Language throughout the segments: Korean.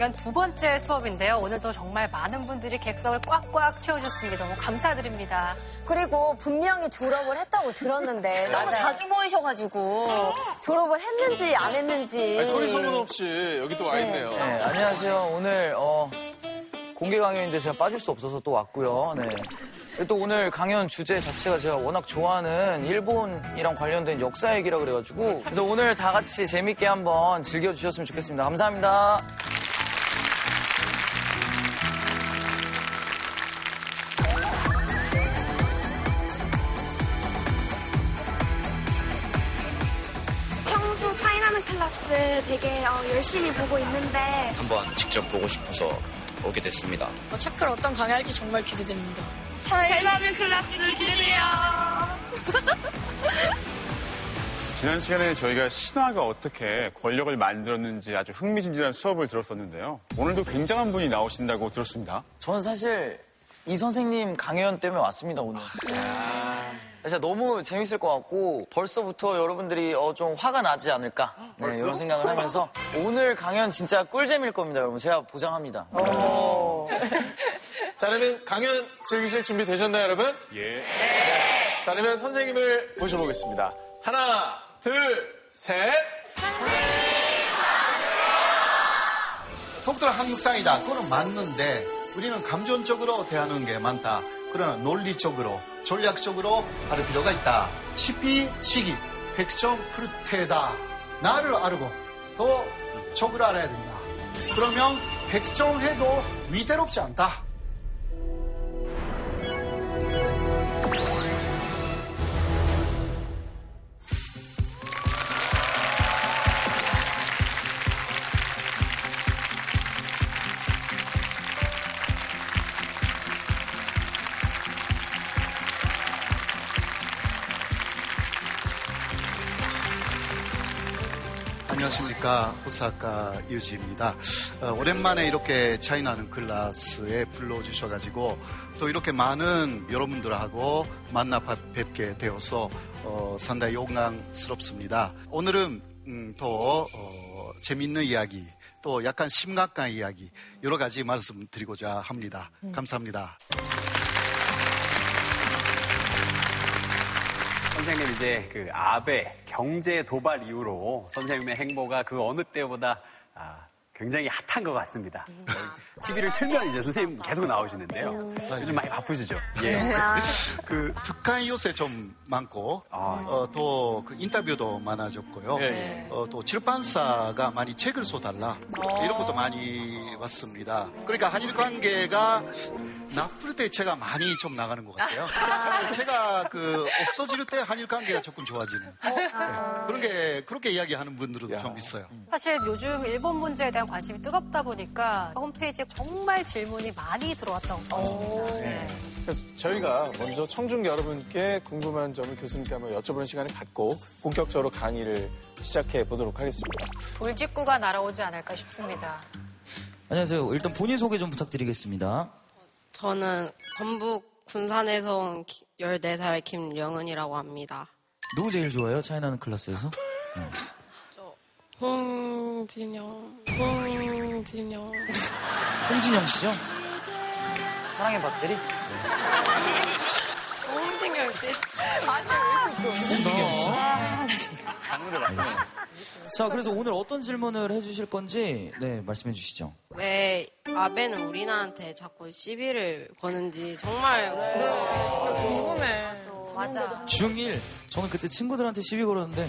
강연 두 번째 수업인데요. 오늘도 정말 많은 분들이 객석을 꽉꽉 채워주셨습니다. 너무 감사드립니다. 그리고 분명히 졸업을 했다고 들었는데 너무 자주 보이셔가지고 졸업을 했는지 안 했는지 아니, 소리 소문 없이 여기 또 와 있네요. 네, 안녕하세요. 오늘 어, 공개 강연인데 제가 빠질 수 없어서 또 왔고요. 네. 또 오늘 강연 주제 자체가 제가 워낙 좋아하는 일본이랑 관련된 역사 얘기라 그래가지고 그래서 오늘 다 같이 재밌게 한번 즐겨주셨으면 좋겠습니다. 감사합니다. 열심히 보고 있는데 한번 직접 보고 싶어서 오게 됐습니다. 차클 어떤 강의할지 정말 기대됩니다. 차이나는 클래스 기대돼요. 지난 시간에 저희가 신화가 어떻게 권력을 만들었는지 아주 흥미진진한 수업을 들었었는데요. 오늘도 굉장한 분이 나오신다고 들었습니다. 저는 사실 이 선생님 강연 때문에 왔습니다, 오늘. 진짜 너무 재밌을 것 같고 벌써부터 여러분들이 어, 좀 화가 나지 않을까 네, 이런 생각을 하면서 오늘 강연 진짜 꿀잼일 겁니다, 여러분. 제가 보장합니다. 자, 그러면 강연 즐기실 준비 되셨나요, 여러분? 예. 자, 그러면 선생님을 모셔보겠습니다. 하나, 둘, 셋. 독도는 한국 땅이다. 그거는 맞는데 우리는 감정적으로 대하는 게 많다. 그러나 논리적으로 전략적으로 할 필요가 있다. 치피 치기 백정 프루테다. 나를 알고 또 적을 알아야 된다. 그러면 백정해도 위대롭지 않다. 안녕하십니까. 호사카 유지입니다. 어, 오랜만에 이렇게 차이나는 클래스에 불러주셔가지고 또 이렇게 많은 여러분들하고 만나 뵙- 뵙게 되어서 어, 상당히 영광스럽습니다. 오늘은 음, 더 어, 재밌는 이야기 또 약간 심각한 이야기 여러 가지 말씀드리고자 합니다. 감사합니다. 선생님 이제 그 아베 경제 도발 이후로 선생님의 행보가 그 어느 때보다 아, 굉장히 핫한 것 같습니다. TV를 틀면 이제 선생님 계속 나오시는데요. 요즘 많이 바쁘시죠? 예. 그 북한 요새 좀 많고 어, 또그 인터뷰도 많아졌고요. 예, 어, 또 출판사가 많이 책을 써달라 이런 것도 많이 왔습니다. 그러니까 한일 관계가 나쁠 때 제가 많이 좀 나가는 것 같아요. 제가 그 없어질 때 한일 관계가 조금 좋아지는 네. 그런 게 그렇게 이야기하는 분들도 좀 있어요. 사실 요즘 일본 문제에 대한 관심이 뜨겁다 보니까 홈페이지에 정말 질문이 많이 들어왔던 것 같습니다. 네. 그래서 저희가 먼저 청중 여러분께 궁금한 점을 교수님께 한번 여쭤보는 시간을 갖고 본격적으로 강의를 시작해 보도록 하겠습니다. 돌직구가 날아오지 않을까 싶습니다. 안녕하세요. 일단 본인 소개 좀 부탁드리겠습니다. 저는 전북 군산에서 온 14살 김영은이라고 합니다. 누구 제일 좋아해요? 차이나는 클래스에서? 홍진영, 홍진영. 홍진영 씨죠? 사랑의 배터리? 홍진영 씨. 홍진영 씨? 자, 그래서 오늘 어떤 질문을 해주실 건지, 네, 말씀해 주시죠. 왜 아베는 우리나라한테 자꾸 시비를 거는지 정말 궁금해. 맞아. 중1. 저는 그때 친구들한테 시비 걸었는데, 예.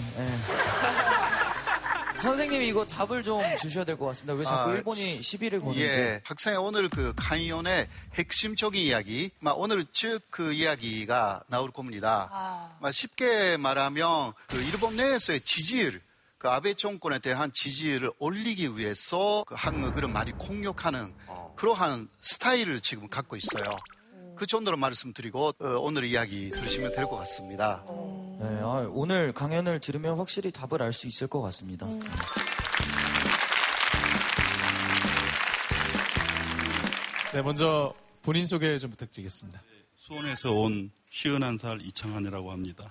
선생님이 이거 답을 좀 주셔야 될 것 같습니다. 왜 자꾸 아, 일본이 시비를 거는지. 예, 학생의 오늘 그 강의원의 핵심적인 이야기, 막 오늘 즉 그 이야기가 나올 겁니다. 막 쉽게 말하면 그 일본 내에서의 지지율, 그 아베 정권에 대한 지지율을 올리기 위해서 그 한국을 많이 공격하는 그러한 스타일을 지금 갖고 있어요. 그 정도로 말씀드리고 어, 오늘 이야기 들으시면 될 것 같습니다. 네, 아, 오늘 강연을 들으면 확실히 답을 알 수 있을 것 같습니다. 네, 먼저 본인 소개 좀 부탁드리겠습니다. 수원에서 온 51살 이창환이라고 합니다.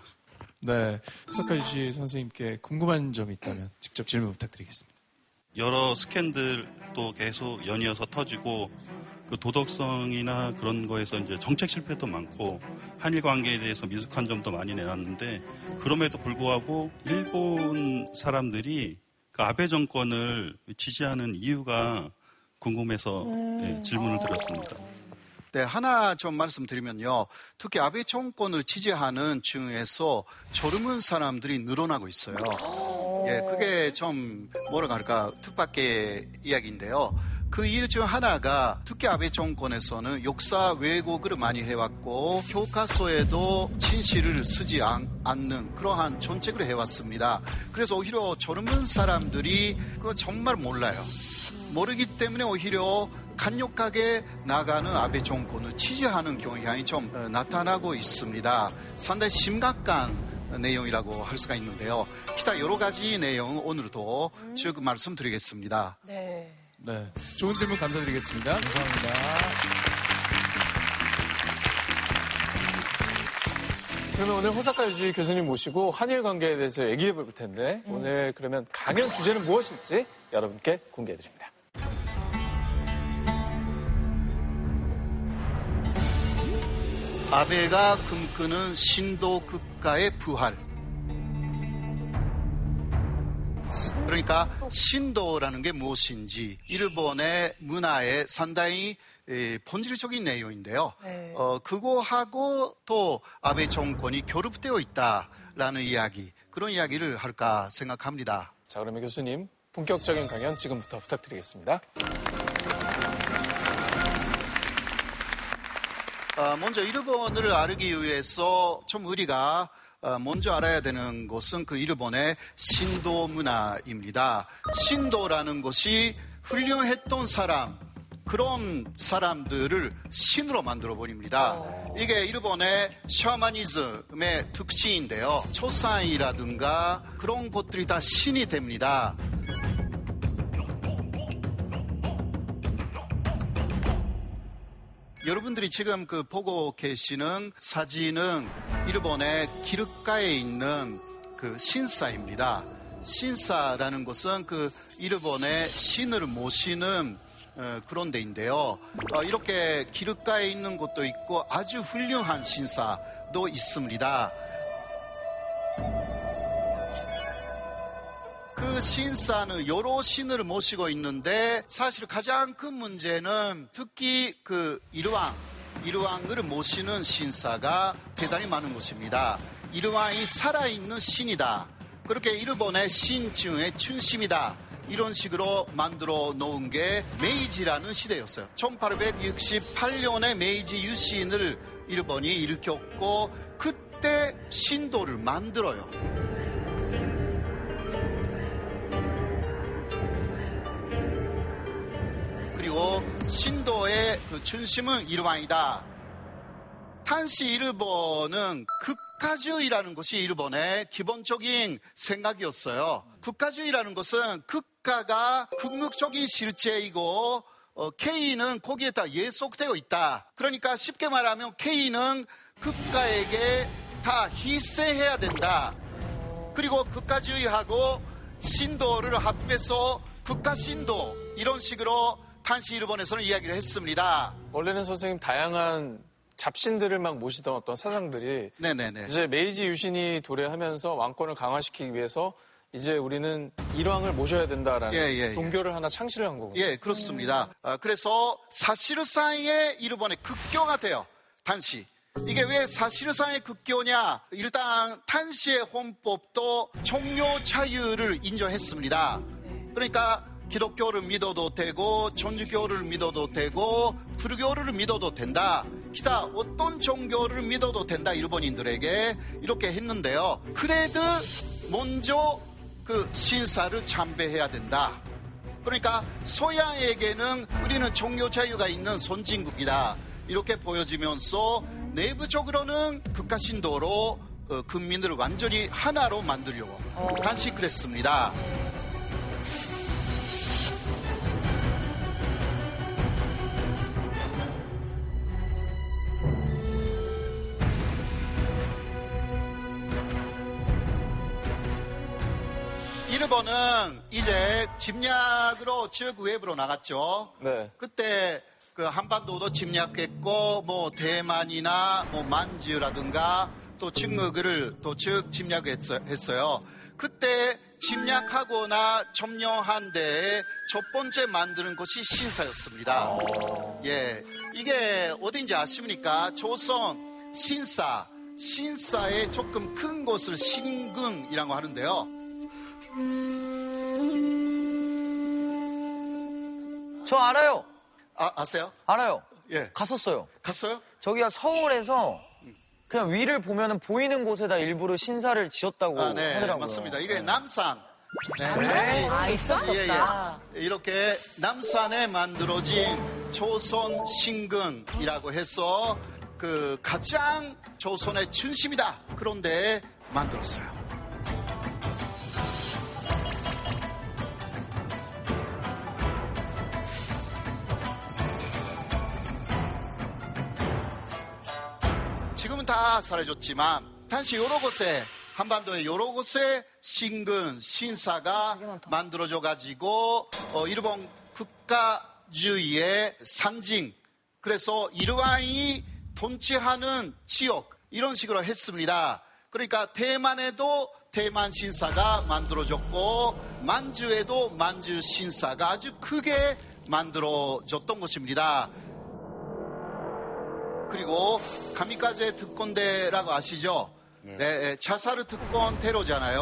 네, 후사카 유시 선생님께 궁금한 점이 있다면 직접 질문 부탁드리겠습니다. 여러 스캔들도 계속 연이어서 터지고 그 도덕성이나 그런 거에서 이제 정책 실패도 많고 한일 관계에 대해서 미숙한 점도 많이 내놨는데 그럼에도 불구하고 일본 사람들이 그 아베 정권을 지지하는 이유가 궁금해서 예, 질문을 드렸습니다. 네, 하나 좀 말씀드리면요. 특히 아베 정권을 지지하는 중에서 젊은 사람들이 늘어나고 있어요. 예, 그게 좀 뭐라고 할까 뜻밖의 이야기인데요. 그 이유 중 하나가 특히 아베 정권에서는 역사 왜곡을 많이 해왔고 교과서에도 진실을 쓰지 않, 는 그러한 정책을 해왔습니다. 그래서 오히려 젊은 사람들이 그거 정말 몰라요. 모르기 때문에 오히려 강력하게 나가는 아베 정권을 지지하는 경향이 좀 어, 나타나고 있습니다. 상당히 심각한 내용이라고 할 수가 있는데요. 기타 여러 가지 내용 오늘도 쭉 말씀드리겠습니다. 네. 네. 좋은 질문 감사드리겠습니다. 감사합니다. 그러면 오늘 호사카 유지 교수님 모시고 한일 관계에 대해서 얘기해 볼 텐데 오늘 그러면 강연 주제는 무엇일지 여러분께 공개해 드립니다. 아베가 꿈꾸는 신도 국가의 부활. 그러니까 신도라는 게 무엇인지 일본의 문화에 상당히 에, 본질적인 내용인데요. 네. 어, 그거하고 또 아베 정권이 결합되어 있다라는 이야기, 그런 이야기를 할까 생각합니다. 자, 그러면 교수님 본격적인 강연 지금부터 부탁드리겠습니다. 어, 먼저 일본을 알기 위해서 좀 우리가 어, 먼저 알아야 되는 것은 그 일본의 신도 문화입니다. 신도라는 것이 훌륭했던 사람, 그런 사람들을 신으로 만들어 버립니다. 이게 일본의 샤머니즘의 특징인데요. 초상이라든가 그런 것들이 다 신이 됩니다. 여러분들이 지금 그 보고 계시는 사진은 일본의 기름가에 있는 그 신사입니다. 신사라는 것은 그 일본의 신을 모시는 어, 그런 데인데요. 어, 이렇게 기름가에 있는 곳도 있고 아주 훌륭한 신사도 있습니다. 그 신사는 여러 신을 모시고 있는데 사실 가장 큰 문제는 특히 그 일왕, 일왕을 모시는 신사가 대단히 많은 것입니다. 일왕이 살아있는 신이다. 그렇게 일본의 신중의 중심이다. 이런 식으로 만들어 놓은 게 메이지라는 시대였어요. 1868년에 메이지 유신을 일본이 일으켰고 그때 신도를 만들어요. 신도의 그 중심은 일왕이다. 탄시 일본은 국가주의라는 것이 일본의 기본적인 생각이었어요. 국가주의라는 것은 국가가 궁극적인 실체이고 어, K는 거기에 다 예속되어 있다. 그러니까 쉽게 말하면 K는 국가에게 다 희생해야 된다. 그리고 국가주의하고 신도를 합해서 국가 신도 이런 식으로 탄시 일본에서는 이야기를 했습니다. 원래는 선생님 다양한 잡신들을 막 모시던 어떤 사상들이 네네네. 이제 메이지 유신이 도래하면서 왕권을 강화시키기 위해서 이제 우리는 일왕을 모셔야 된다라는 예, 예, 예. 종교를 하나 창시를 한 거군요. 예, 그렇습니다. 아, 그래서 사실상의 일본의 극교가 돼요. 탄시. 이게 왜 사실상의 극교냐? 일단 탄시의 헌법도 종교 자유를 인정했습니다. 그러니까 기독교를 믿어도 되고 천주교를 믿어도 되고 불교를 믿어도 된다. 기타 어떤 종교를 믿어도 된다 일본인들에게 이렇게 했는데요. 그래도 먼저 그 신사를 참배해야 된다. 그러니까 소양에게는 우리는 종교 자유가 있는 선진국이다. 이렇게 보여지면서 내부적으로는 국가 신도로 어, 국민들을 완전히 하나로 만들려고 단식 그랬습니다. 일본은 이제 침략으로 즉 외부로 나갔죠. 네. 그때 그 한반도도 침략했고 뭐 대만이나 뭐 만주라든가 또 중국을 또즉 침략했어요. 그때 침략하거나 점령한 데에 첫 번째 만드는 것이 신사였습니다. 예, 이게 어딘지 아십니까? 조선 신사, 신사의 조금 큰 곳을 신궁이라고 하는데요. 저 알아요. 아, 아세요? 알아요. 예. 갔었어요. 갔어요? 저기가 서울에서 그냥 위를 보면은 보이는 곳에다 일부러 신사를 지었다고 아, 네, 하더라고요. 맞습니다. 이게 남산. 네. 아, 있었었다. 예, 예. 이렇게 남산에 만들어진 조선 신궁이라고 해서 그 가장 조선의 중심이다. 그런데 만들었어요. 다 사라졌지만 당시 여러 곳에 한반도의 여러 곳에 신근 신사가 만들어져 가지고 어, 일본 국가주의의 상징 그래서 일왕이 통치하는 지역 이런 식으로 했습니다. 그러니까 대만에도 대만 신사가 만들어졌고 만주에도 만주 신사가 아주 크게 만들어졌던 것입니다. 그리고 가미카제 특권대라고 아시죠? 네, 자사르 특권 테러잖아요.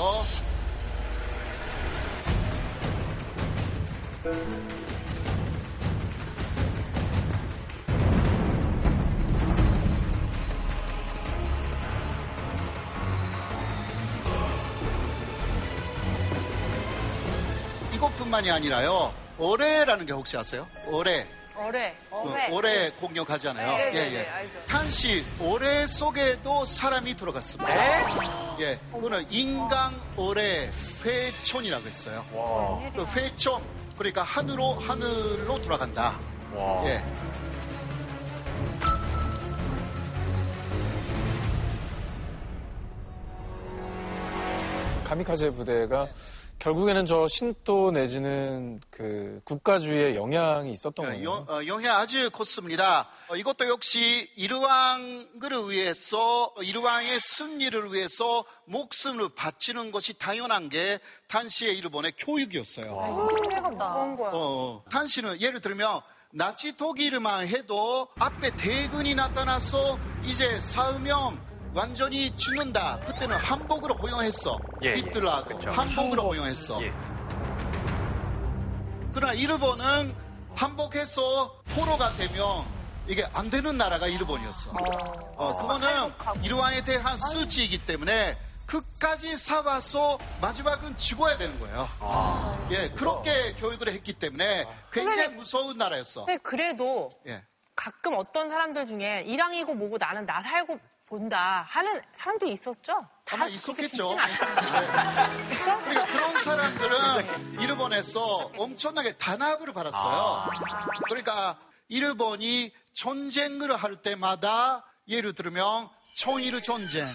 이것뿐만이 아니라요. 어뢰라는 게 혹시 아세요? 어뢰. 어뢰. 그 오래 공격하잖아요. 네, 예, 네, 예. 네, 알죠. 탄시 오래 속에도 사람이 들어갔습니다. 예, 그거는 인간 오래 회촌이라고 했어요. 그 회촌 그러니까 하늘로 하늘로 돌아간다. 예. 가미카제 부대가 결국에는 저 신도 내지는 그 국가주의의 영향이 있었던 어, 거예요. 영- 어, 영향 아주 컸습니다. 어, 이것도 역시 이르왕을 위해서 이르왕의 승리를 위해서 목숨을 바치는 것이 당연한 게 탄시의 일본의 교육이었어요. 승리가 무서운 거야. 어, 탄시는 예를 들면 나치 독일만 해도 앞에 대군이 나타나서 이제 싸우면 완전히 죽는다. 그때는 한복으로 허용했어. 예, 예. 히틀러하고 그쵸. 한복으로 허용했어. 예. 그러나 일본은 한복해서 포로가 되면 이게 안 되는 나라가 일본이었어. 어, 그거는 일왕에 대한 수치이기 때문에 끝까지 싸워서 마지막은 죽어야 되는 거예요. 예, 그렇게 교육을 했기 때문에 굉장히 선생님. 무서운 나라였어. 근데 그래도 예. 가끔 어떤 사람들 중에 이랑이고 뭐고 나는 나 살고 본다 하는 사람도 있었죠? 다 아마 있었겠죠. 않잖아요. 그렇죠? 그러니까 그런 사람들은 일본에서 엄청나게 단합을 받았어요. 그러니까 일본이 전쟁을 할 때마다 예를 들면 청일 전쟁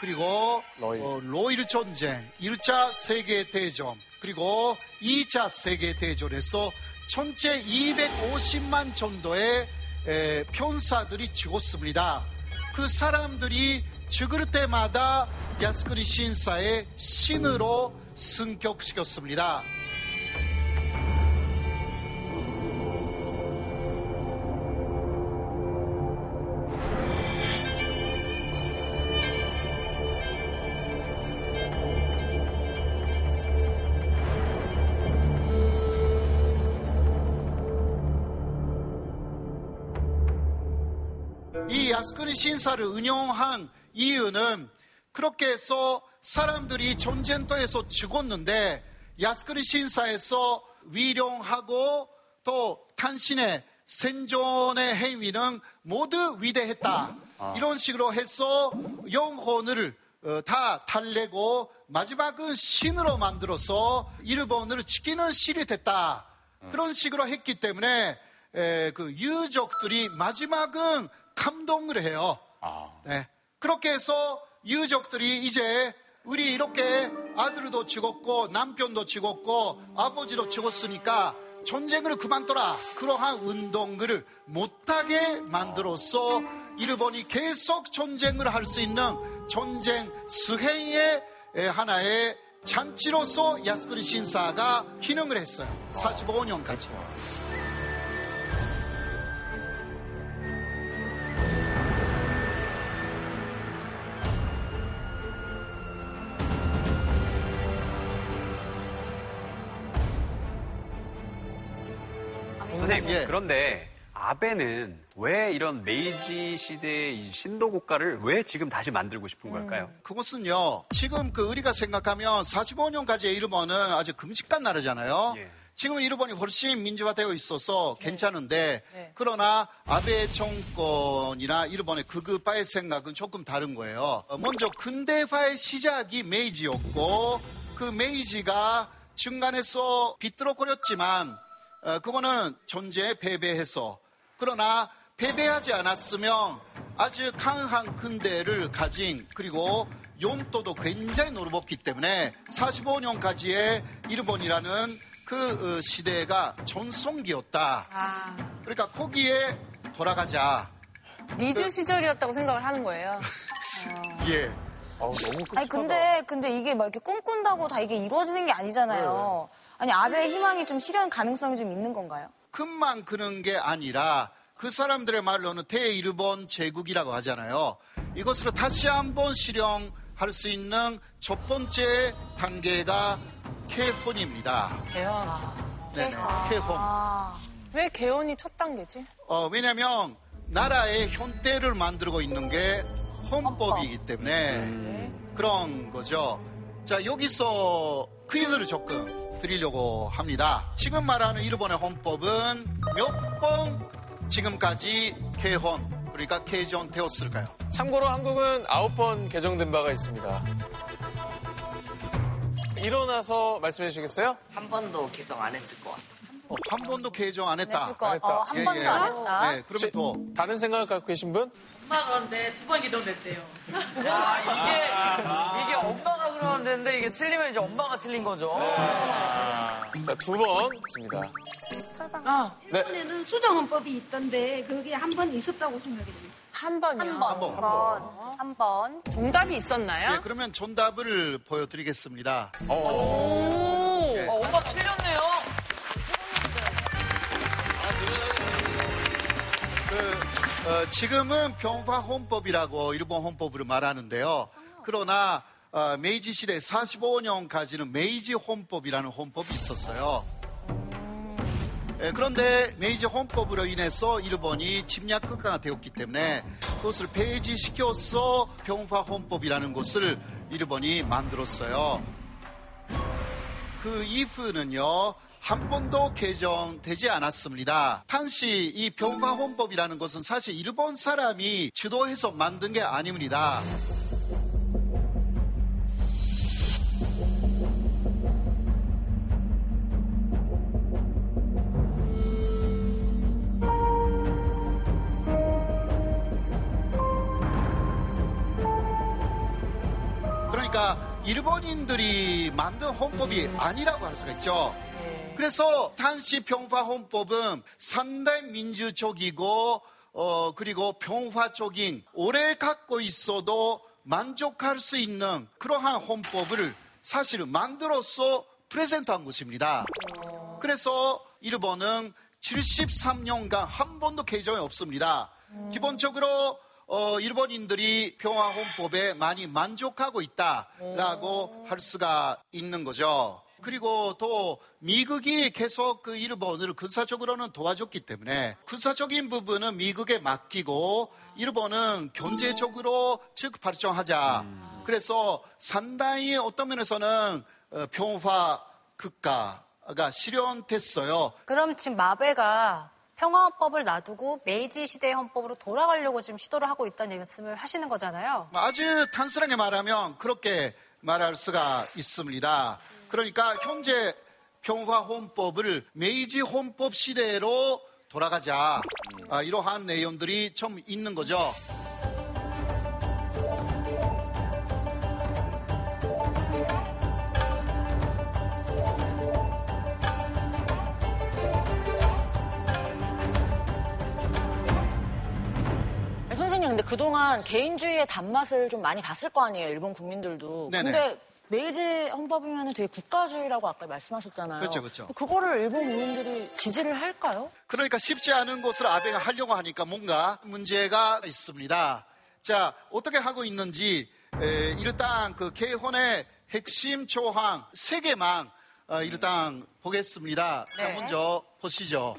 그리고 로일. 어, 로일 전쟁, 1차 세계 대전 그리고 2차 세계 대전에서 전체 250만 정도의 에, 편사들이 죽었습니다. 그 사람들이 죽을 때마다 야스쿠니 신사의 신으로 승격시켰습니다. 이 야스쿠니 신사를 운영한 이유는 그렇게 해서 사람들이 전쟁터에서 죽었는데 야스쿠니 신사에서 위령하고 또 당신의 생존의 행위는 모두 위대했다. 이런 식으로 해서 영혼을 어, 다 달래고 마지막은 신으로 만들어서 일본을 지키는 신이 됐다. 그런 식으로 했기 때문에 에, 그 유족들이 마지막은 감동을 해요. 네. 그렇게 해서 유족들이 이제 우리 이렇게 아들도 죽었고 남편도 죽었고 아버지도 죽었으니까 전쟁을 그만둬라. 그러한 운동을 못하게 만들어서 일본이 계속 전쟁을 할 수 있는 전쟁 수행의 하나의 잔치로서 야스쿠니 신사가 기능을 했어요. 45년까지. 선생님, 예. 그런데 아베는 왜 이런 메이지 시대의 이 신도 국가를 왜 지금 다시 만들고 싶은 걸까요? 그것은요, 지금 그 우리가 생각하면 45년까지의 일본은 아주 금식단 나라잖아요. 예. 지금 일본이 훨씬 민주화되어 있어서 괜찮은데, 네. 그러나 아베 정권이나 일본의 극우파의 생각은 조금 다른 거예요. 어, 먼저 근대화의 시작이 메이지였고, 그 메이지가 중간에서 비뚤어거렸지만, 어, 그거는 존재에 패배해서 그러나 패배하지 않았으면 아주 강한 근대를 가진 그리고 용도도 굉장히 넓었기 때문에 45년까지의 일본이라는 그 어, 시대가 전성기였다. 그러니까 거기에 돌아가자. 리즈 시절이었다고 생각을 하는 거예요. 예. 아우, 너무 아니 근데 근데 이게 막 이렇게 꿈꾼다고 다 이게 이루어지는 게 아니잖아요. 아니 아베의 희망이 좀 실현 가능성이 좀 있는 건가요? 금만 그런 게 아니라 그 사람들의 말로는 대일본 제국이라고 하잖아요. 이것으로 다시 한번 실현할 수 있는 첫 번째 단계가 개혼입니다. 개헌. 네네, 개혼. 왜 개헌이 첫 단계지? 어, 왜냐면 나라의 현대를 만들고 있는 게 헌법이기 때문에 그런 거죠. 자, 여기서 퀴즈를 조금 드리려고 합니다. 지금 말하는 일본의 헌법은 몇 번 지금까지 개헌, 그러니까 개정되었을까요? 참고로 한국은 아홉 번 개정된 바가 있습니다. 일어나서 말씀해 주시겠어요? 한 번도 개정 안 했을 것 같아요. 어, 한 번도 개정 안 했다. 것 같아. 어, 한 번도 안 했다. 네, 그러면 더. 다른 생각을 갖고 계신 분? 엄마가 그런데 두 번 기도됐대요. 아, 이게, 이게 엄마가 그러면 되는데 이게 틀리면 이제 엄마가 틀린 거죠. 자, 두 번 있습니다. 아, 네. 이번에는 수정헌법이 있던데 그게 한 번 있었다고 생각이 됩니다. 한 번이요. 한 번. 한 번. 한 번. 한 번. 정답이 있었나요? 네, 그러면 정답을 보여드리겠습니다. 어, 엄마 틀렸네요. 어, 지금은 평화 헌법이라고 일본 헌법으로 말하는데요. 그러나 어, 메이지 시대 45년까지는 메이지 헌법이라는 헌법이 있었어요. 예, 그런데 메이지 헌법으로 인해서 일본이 침략 국가가 되었기 때문에 그것을 폐지시켜서 평화 헌법이라는 것을 일본이 만들었어요. 그 이후는요, 한 번도 개정되지 않았습니다. 당시 이 평화 헌법이라는 것은 사실 일본 사람이 주도해서 만든 게 아닙니다. 그러니까 일본인들이 만든 헌법이 아니라고 할 수가 있죠. 그래서 당시 평화 헌법은 상당히 민주적이고 어 그리고 평화적인 오래 갖고 있어도 만족할 수 있는 그러한 헌법을 사실은 만들어서 프레젠트한 것입니다. 그래서 일본은 73년간 한 번도 개정이 없습니다. 기본적으로 어, 일본인들이 평화 헌법에 많이 만족하고 있다라고 할 수가 있는 거죠. 그리고 또 미국이 계속 그 일본을 군사적으로는 도와줬기 때문에 군사적인 부분은 미국에 맡기고 일본은 경제적으로 즉 발전하자. 그래서 상당히 어떤 면에서는 어, 평화 국가가 실현됐어요. 그럼 지금 마베가 평화헌법을 놔두고 메이지 시대 헌법으로 돌아가려고 지금 시도를 하고 있다는 말씀을 하시는 거잖아요. 아주 단순하게 말하면 그렇게 말할 수가 있습니다. 그러니까 현재 평화 헌법을 메이지 헌법 시대로 돌아가자. 아, 이러한 내용들이 좀 있는 거죠. 선생님, 근데 그동안 개인주의의 단맛을 좀 많이 봤을 거 아니에요, 일본 국민들도. 네네. 근데 메이지 헌법이면 되게 국가주의라고 아까 말씀하셨잖아요. 그렇죠, 그렇죠. 그거를 일본 국민들이 지지를 할까요? 그러니까 쉽지 않은 것을 아베가 하려고 하니까 뭔가 문제가 있습니다. 자, 어떻게 하고 있는지, 에, 일단 그 개헌의 핵심 조항 세 개만 어, 일단 보겠습니다. 자, 네. 먼저 보시죠.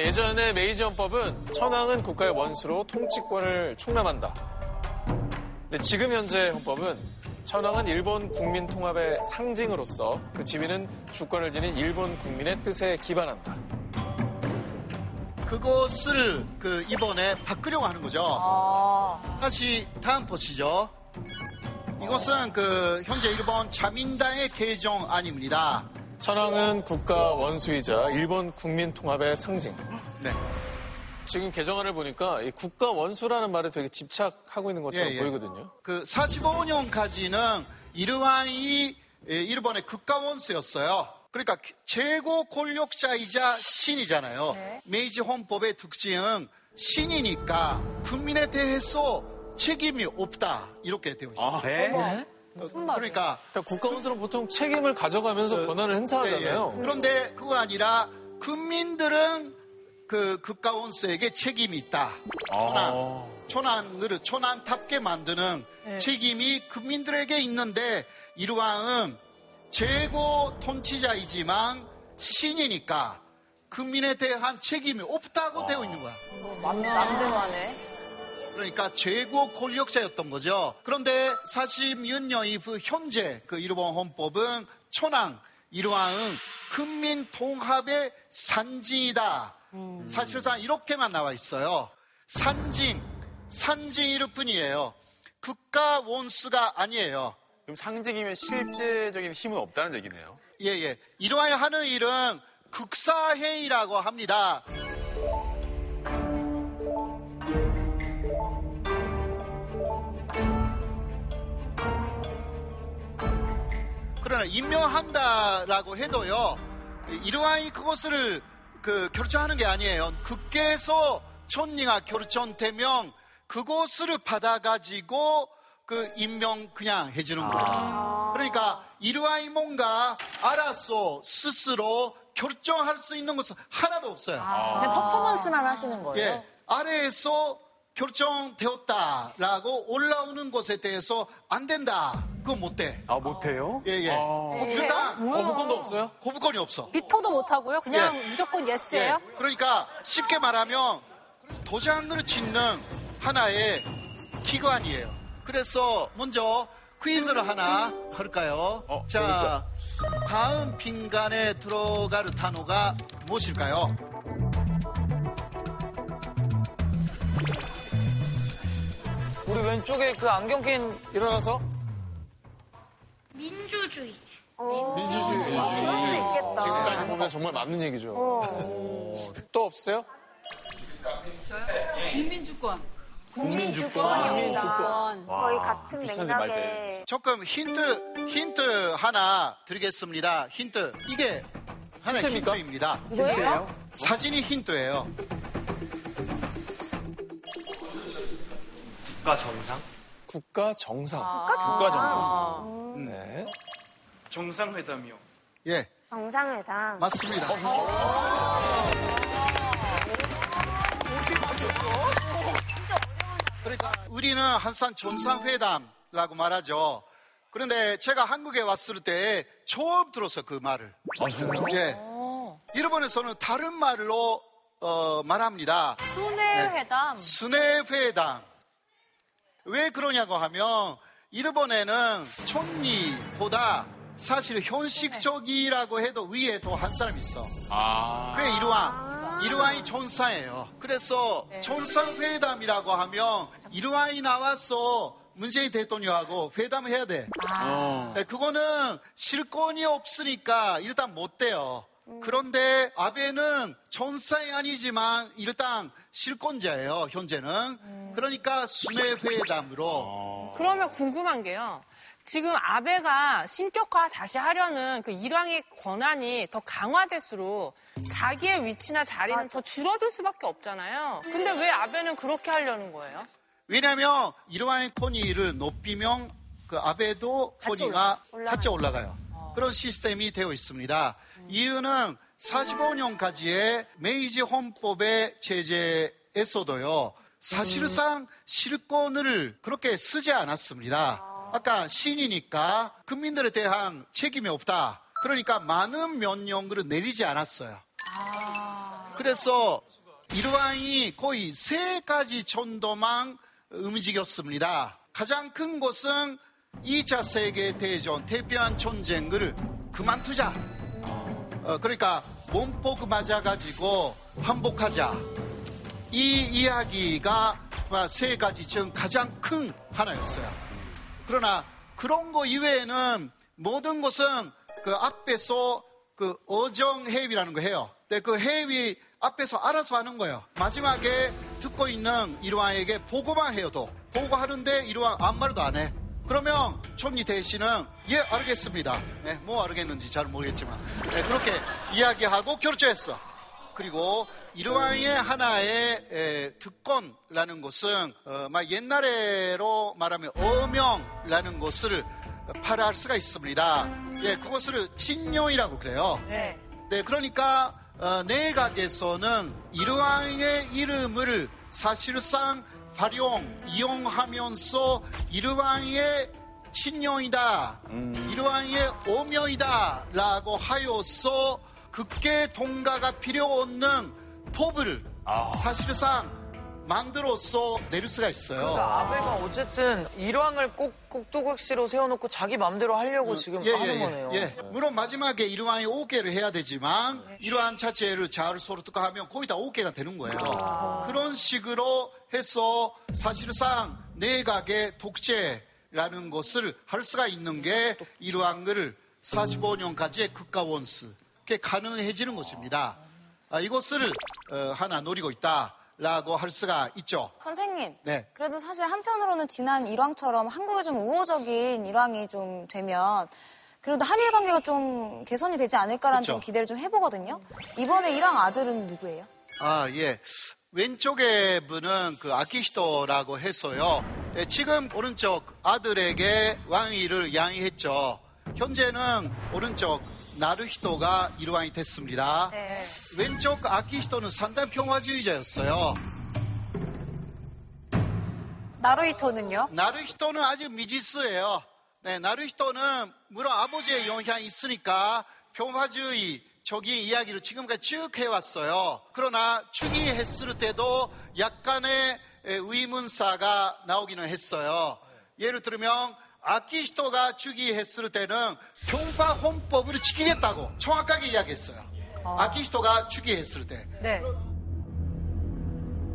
예전에 메이지 헌법은 천황은 국가의 원수로 통치권을 총람한다. 근데 지금 현재 헌법은 천황은 일본 국민 통합의 상징으로서 그 지위는 주권을 지닌 일본 국민의 뜻에 기반한다. 그것을 그 이번에 바꾸려고 하는 거죠. 다시 다음 보시죠. 이것은 그 현재 일본 자민당의 개정안입니다. 천황은 국가 원수이자 일본 국민 통합의 상징. 네. 지금 개정안을 보니까 이 국가 원수라는 말에 되게 집착하고 있는 것처럼 예, 예. 보이거든요. 그 45년까지는 이르완이 예, 일본의 국가 원수였어요. 그러니까 최고 권력자이자 신이잖아요. 메이지 헌법의 특징은 신이니까 국민에 대해서 책임이 없다 이렇게 되어 있어요. 아, 네? 그러니까, 국가 원수는 보통 책임을 가져가면서 권한을 행사하잖아요. 예, 예. 그런데 그거 아니라 국민들은 그 국가 원수에게 책임이 있다. 천황, 천황을 천황답게 만드는 네. 책임이 국민들에게 있는데 이루왕은 최고 통치자이지만 신이니까 국민에 대한 책임이 없다고 되어 있는 거야. 맘대로 하네. 그러니까 최고 권력자였던 거죠. 그런데 46년 이후 현재 그 일본 헌법은 천황, 일왕은 국민 통합의 산징이다. 사실상 이렇게만 나와 있어요. 산징, 산징일 뿐이에요. 국가 원수가 아니에요. 그럼 상징이면 실제적인 힘은 없다는 얘기네요. 예, 예. 일왕이 하는 일은 국사회의라고 합니다. 그러나 임명한다라고 해도요, 일왕이 그것을 그 결정하는 게 아니에요. 국회에서 천리가 결정되면 그것을 받아가지고 그 임명 그냥 해주는 거예요. 그러니까 일왕이 뭔가 알아서 스스로 결정할 수 있는 것은 하나도 없어요. 그냥 퍼포먼스만 하시는 거예요? 예, 아래에서 결정되었다라고 올라오는 것에 대해서 안 된다. 그건 못 돼. 아, 못 해요? 예, 예. 아. 일단 거부권도 없어요? 거부권이 없어. 비토도 못 하고요. 그냥 예. 무조건 예스예요. 예, 그러니까 쉽게 말하면 도장을 짓는 하나의 기관이에요. 그래서 먼저 퀴즈를 하나 할까요? 자, 다음 빈간에 들어갈 단어가 무엇일까요? 우리 왼쪽에 그 안경 낀 일어나서 민주주의. 민주주의. 그럴 수 있겠다. 지금까지 보면 정말 맞는 얘기죠. 오. 또 없어요? 국민주권. 국민주권. 거의 같은 맥락에. 조금 힌트, 힌트 하나 드리겠습니다. 힌트. 이게 하나의 힌트입니까? 힌트입니다. 힌트예요? 사진이 힌트예요. 국가 정상? 국가 정상. 국가 정상. 국가 정상. 네. 정상회담이요. 예, 정상회담. 맞습니다. 그러니까 우리는 항상 정상회담이라고 말하죠. 그런데 제가 한국에 왔을 때 처음 들었어요, 그 말을. 예. 일본에서는 다른 말로 어, 말합니다. 순회회담. 순회회담. 왜 그러냐고 하면 일본에는 총리보다 사실 현실적이라고 해도 위에 더 한 사람이 있어. 아. 그게 이루왕. 이루왕이 전사예요. 그래서 전상회담이라고 하면 이루왕이 나와서 문재인 대통령하고 회담을 해야 돼. 네, 그거는 실권이 없으니까 일단 못 돼요. 그런데 아베는 전사이 아니지만 일단 실권자예요, 현재는. 그러니까 순회회담으로. 그러면 궁금한 게요. 지금 아베가 신격화 다시 하려는 그 일왕의 권한이 더 강화될수록 자기의 위치나 자리는 더 줄어들 수밖에 없잖아요. 근데 왜 아베는 그렇게 하려는 거예요? 왜냐하면 이러한 코니를 높이면 그 아베도 올라- 같이 올라가요. 그런 시스템이 되어 있습니다. 이유는 45년까지의 메이지 헌법의 제재에서도요. 사실상 실권을 그렇게 쓰지 않았습니다. 아까 신이니까 국민들에 대한 책임이 없다. 그러니까 많은 명령을 내리지 않았어요. 그래서 이러한이 거의 세 가지 정도만 움직였습니다. 가장 큰 것은 2차 세계대전 대표한 전쟁을 그만두자. 어, 그러니까 몸폭 맞아가지고 항복하자. 이 이야기가 세 가지 중 가장 큰 하나였어요. 그러나 그런 거 이외에는 모든 것은 그 앞에서 그 어정 해위라는 거 해요. 근데 그 해위 앞에서 알아서 하는 거예요. 마지막에 듣고 있는 이루아에게 보고만 해요도 보고하는데 이루아 아무 말도 안 해. 그러면 총리 대신은 예 알겠습니다. 네, 뭐 알겠는지 잘 모르겠지만 네, 그렇게 이야기하고 결정했어. 그리고 이러한의 하나의 에, 특권이라는 것은 어, 막 옛날에로 말하면 어명이라는 것을 발할 수가 있습니다. 예, 그것을 진용이라고 그래요. 네. 네, 그러니까 어, 내각에서는 이러한의 이름을 사실상 활용, 이용하면서 이러한의 친용이다, 이러한의 오명이다 라고 하여서 극계 동가가 필요 없는 법을 사실상 만들어서 내릴 수가 있어요. 그러니까 아베가 어쨌든 일왕을 꼭 꼭두각시로 세워놓고 자기 마음대로 하려고 지금 예, 하는 예, 거네요. 예. 물론 마지막에 이러한이 5개를 해야 되지만 이러한 자체를 잘 서로 듣고 하면 거의 다 5개가 되는 거예요. 그런 식으로 해서 사실상 내각의 독재라는 것을 할 수가 있는 게 것을 45년까지의 국가 원수 그게 가능해지는 것입니다. 아, 이것을 어, 하나 노리고 있다 라고 할 수가 있죠. 선생님. 네. 그래도 사실 한편으로는 지난 일왕처럼 한국이 좀 우호적인 일왕이 좀 되면 그래도 한일 관계가 좀 개선이 되지 않을까라는 그쵸. 좀 기대를 좀 해보거든요. 이번에 일왕 아들은 누구예요? 아, 예. 왼쪽에 분은 그 아키히토라고 해서요. 예, 지금 오른쪽 아들에게 왕위를 양해했죠. 현재는 오른쪽 나루히토가 일왕이 됐습니다. 네. 왼쪽 아키히토는 상당히 평화주의자였어요. 나루히토는요? 나루히토는 아주 미지수예요. 네, 나루히토는 물론 아버지의 영향이 있으니까 평화주의 적인 이야기를 지금까지 쭉 해왔어요. 그러나 추기했을 때도 약간의 에, 의문사가 나오기는 했어요. 예를 들면 아키히토가 추기했을 때는 평화 헌법을 지키겠다고 정확하게 이야기했어요. 아 키히토가 추기했을 때. 네.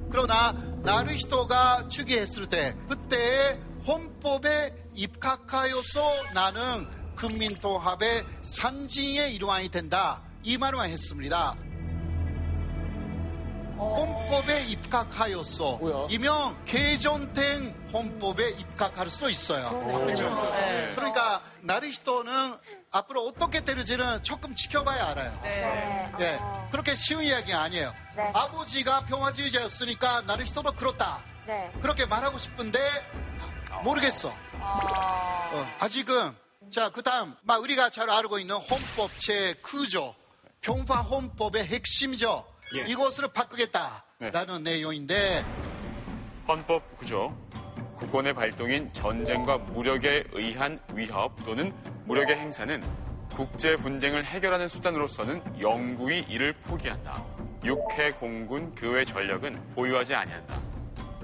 그러나 나루히토가 추기했을 때 그때 헌법에 입각하여서 나는 국민통합의 상징의 일환이 된다 이 말만 했습니다. 헌법에 입각하여서 이명 개정된 헌법에 입각할 수도 있어요. 그렇죠? 네. 그러니까 나루히토는 앞으로 어떻게 되는지는 조금 지켜봐야 알아요. 네. 예, 그렇게 쉬운 이야기 아니에요. 네. 아버지가 평화주의자였으니까 나루히토도 그렇다. 네. 그렇게 말하고 싶은데 모르겠어. 어, 아직은 자 그다음 막 우리가 잘 알고 있는 헌법 제 구조 평화 헌법의 핵심이죠. 예. 이것을 바꾸겠다라는 내용인데 헌법 구조. 국권의 발동인 전쟁과 무력에 의한 위협 또는 무력의 행사는 국제 분쟁을 해결하는 수단으로서는 영구히 이를 포기한다. 육해 공군 그외 전력은 보유하지 아니한다.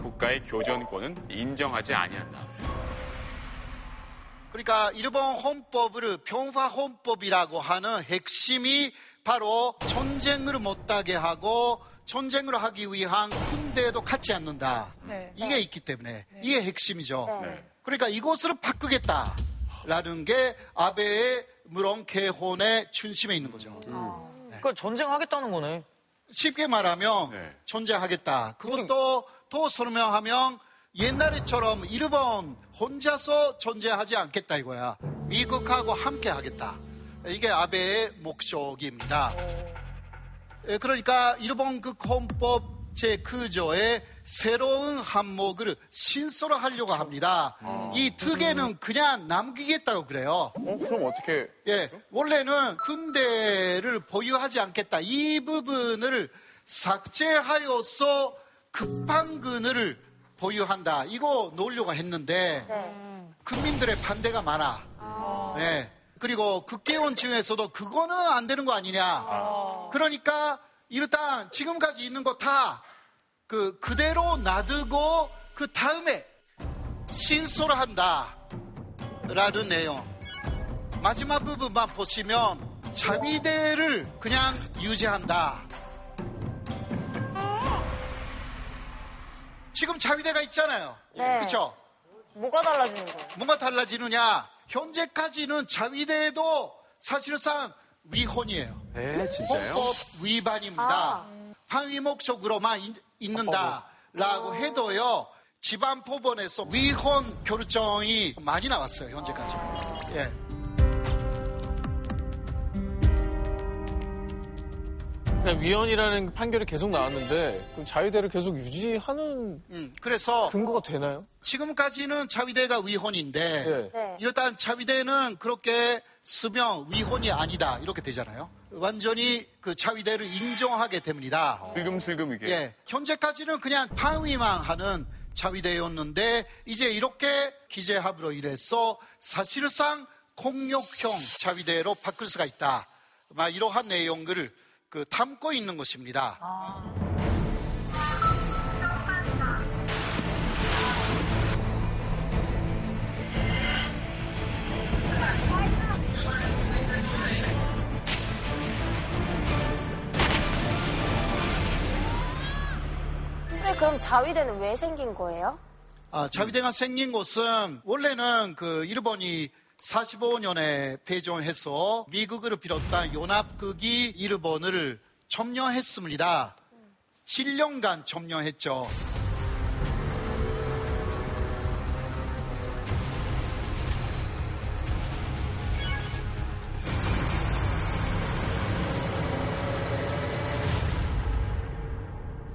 국가의 교전권은 인정하지 아니한다. 그러니까 일본 헌법을 평화 헌법이라고 하는 핵심이 바로 전쟁을 못하게 하고 전쟁을 하기 위한 군대도 갖지 않는다. 네. 이게 있기 때문에 이게 핵심이죠. 네. 그러니까 이것을 바꾸겠다라는 게 아베의 물론 개헌의 중심에 있는 거죠. 그러니까 전쟁하겠다는 거네. 쉽게 말하면 네. 존재하겠다. 그것도 더 설명하면 옛날에처럼 일본 혼자서 존재하지 않겠다 이거야. 미국하고 함께 하겠다. 이게 아베의 목적입니다. 예, 그러니까 일본 그 헌법 제9조에 새로운 항목을 신설을 하려고 합니다. 이 특혜는 그냥 남기겠다고 그래요. 그럼 어떻게? 예, 원래는 군대를 보유하지 않겠다. 이 부분을 삭제하여서 급한근을 보유한다. 이거 놓으려고 했는데 국민들의 반대가 많아. 예. 그리고 국회의원 중에서도 그거는 안 되는 거 아니냐. 그러니까 일단 지금까지 있는 거 다 그 그대로 놔두고 그 다음에 신설을 한다. 라는 내용. 마지막 부분만 보시면 자위대를 그냥 유지한다. 지금 자위대가 있잖아요. 네. 그렇죠? 뭐가 달라지는 거예요? 뭐가 달라지느냐? 현재까지는 자위대도 사실상 위헌이에요. 에 진짜요? 헌법 위반입니다. 항의 목적으로만 인- 있는다라고 해도요. 지방 법원에서 위헌 결정이 많이 나왔어요. 현재까지. 예. 그냥 위헌이라는 판결이 계속 나왔는데 그럼 자유대를 계속 유지하는 음, 그래서 근거가 되나요? 지금까지는 자위대가 위헌인데 네. 일단 자위대는 그렇게 쓰면 위헌이 아니다 이렇게 되잖아요. 완전히 그 자위대를 인정하게 됩니다. 슬금슬금 이게. 예, 현재까지는 그냥 방위만 하는 자위대였는데 이제 이렇게 기재합으로 인해서 사실상 공력형 자위대로 바꿀 수가 있다. 막 이러한 내용을 그 담고 있는 것입니다. 근데 그럼 자위대는 왜 생긴 거예요? 아, 자위대가 생긴 곳은 원래는 그 일본이 45년에 폐종해서 미국을 비롯한 연합국이 일본을 점령했습니다. 7년간 점령했죠.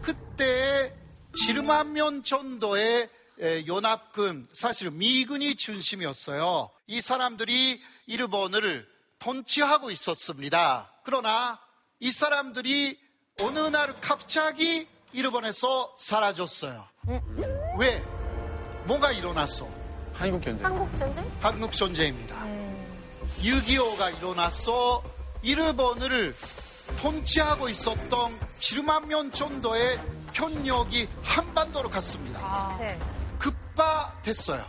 그때 7만 명 정도의 에, 연합군, 사실 미군이 중심이었어요. 이 사람들이 일본을 통치하고 있었습니다. 그러나 이 사람들이 어느 날 갑자기 일본에서 사라졌어요. 왜? 뭐가 일어났어? 한국 전쟁. 한국 전쟁? 한국 전쟁입니다. 6.25가 일어나서 일본을 통치하고 있었던 7만 명 정도의 편력이 한반도로 갔습니다. 네. 급파됐어요.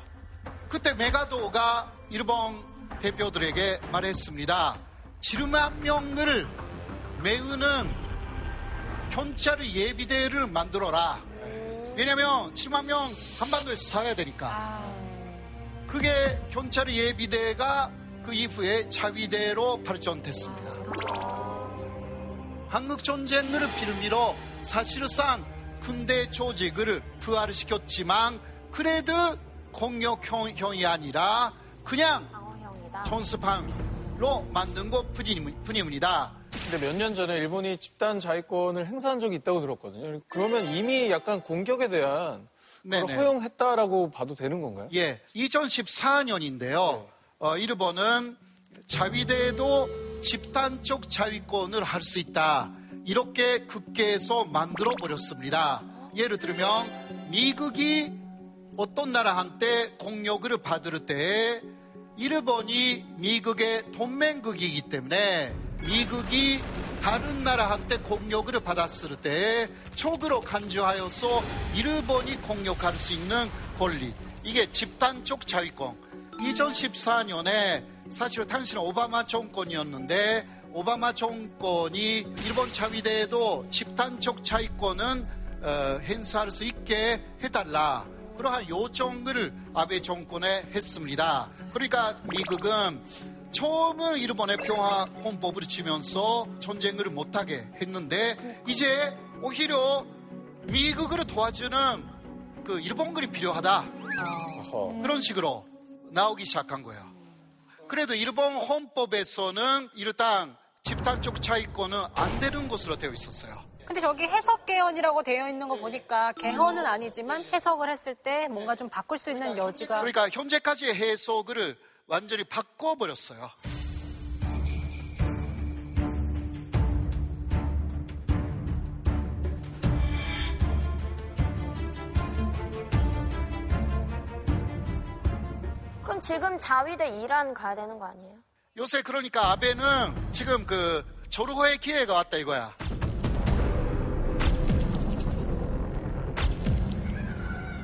그때 메가도가 일본 대표들에게 말했습니다. 7만 명을 메우는 경찰 예비대를 만들어라. 왜냐면 7만 명 한반도에서 살아야 되니까. 그게 경찰 예비대가 그 이후에 자위대로 발전됐습니다. 한국 전쟁을 빌미로 사실상 군대 조직을 부활시켰지만 그래도 공격형이 아니라 그냥 전수방위로 만든 것 뿐입니다. 근데 몇 년 전에 일본이 집단 자위권을 행사한 적이 있다고 들었거든요. 그러면 이미 약간 공격에 대한 그걸 네네. 허용했다라고 봐도 되는 건가요? 예, 2014년인데요. 어, 일본은 자위대도 집단적 자위권을 할 수 있다. 이렇게 국회에서 만들어 버렸습니다. 예를 들면 미국이 어떤 나라한테 공격을 받을 때 일본이 미국의 동맹국이기 때문에 미국이 다른 나라한테 공격을 받았을 때 촉으로 간주하여서 일본이 공격할 수 있는 권리. 이게 집단적 자위권. 2014년에 사실 당시는 오바마 정권이었는데 오바마 정권이 일본 자위대에도 집단적 자위권은 어, 행사할 수 있게 해달라. 그러한 요청을 아베 정권에 했습니다. 그러니까 미국은 처음은 일본의 평화 헌법을 지면서 전쟁을 못하게 했는데 이제 오히려 미국을 도와주는 그 일본글이 필요하다. 그런 식으로 나오기 시작한 거예요. 그래도 일본 헌법에서는 일단 집단적 차이권은 안 되는 것으로 되어 있었어요. 근데 저기 해석 개헌이라고 되어 있는 거 보니까 개헌은 아니지만 해석을 했을 때 뭔가 좀 바꿀 수 있는 여지가 그러니까 현재까지의 해석을 완전히 바꿔 버렸어요. 그럼 지금 자위대 이란 가야 되는 거 아니에요? 요새 그러니까 아베는 지금 그 조르호의 기회가 왔다 이거야.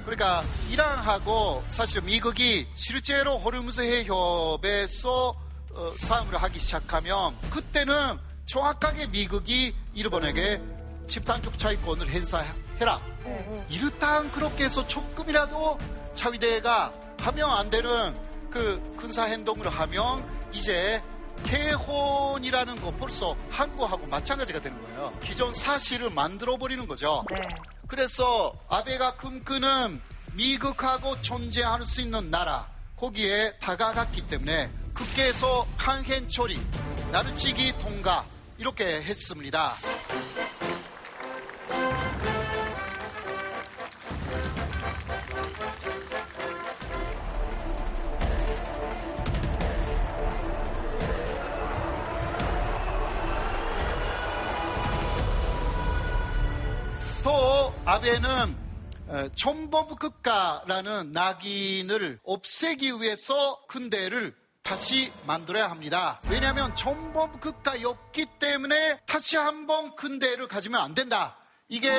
그러니까 이란하고 사실 미국이 실제로 호르무즈 해협에서 어, 싸움을 하기 시작하면 그때는 정확하게 미국이 일본에게 집단적 차이권을 행사해라. 일단 그렇게 해서 조금이라도 자위대가 하면 안 되는 그 군사 행동을 하면 이제 개혼이라는 거 벌써 한국하고 마찬가지가 되는 거예요. 기존 사실을 만들어 버리는 거죠. 그래서 아베가 꿈꾸는 미국하고 존재할 수 있는 나라 거기에 다가갔기 때문에 국계에서 강행 처리, 나르치기 통과 이렇게 했습니다. 또 아베는 어, 전범국가라는 낙인을 없애기 위해서 군대를 다시 만들어야 합니다. 왜냐하면 전범국가였기 때문에 다시 한번 군대를 가지면 안 된다. 이게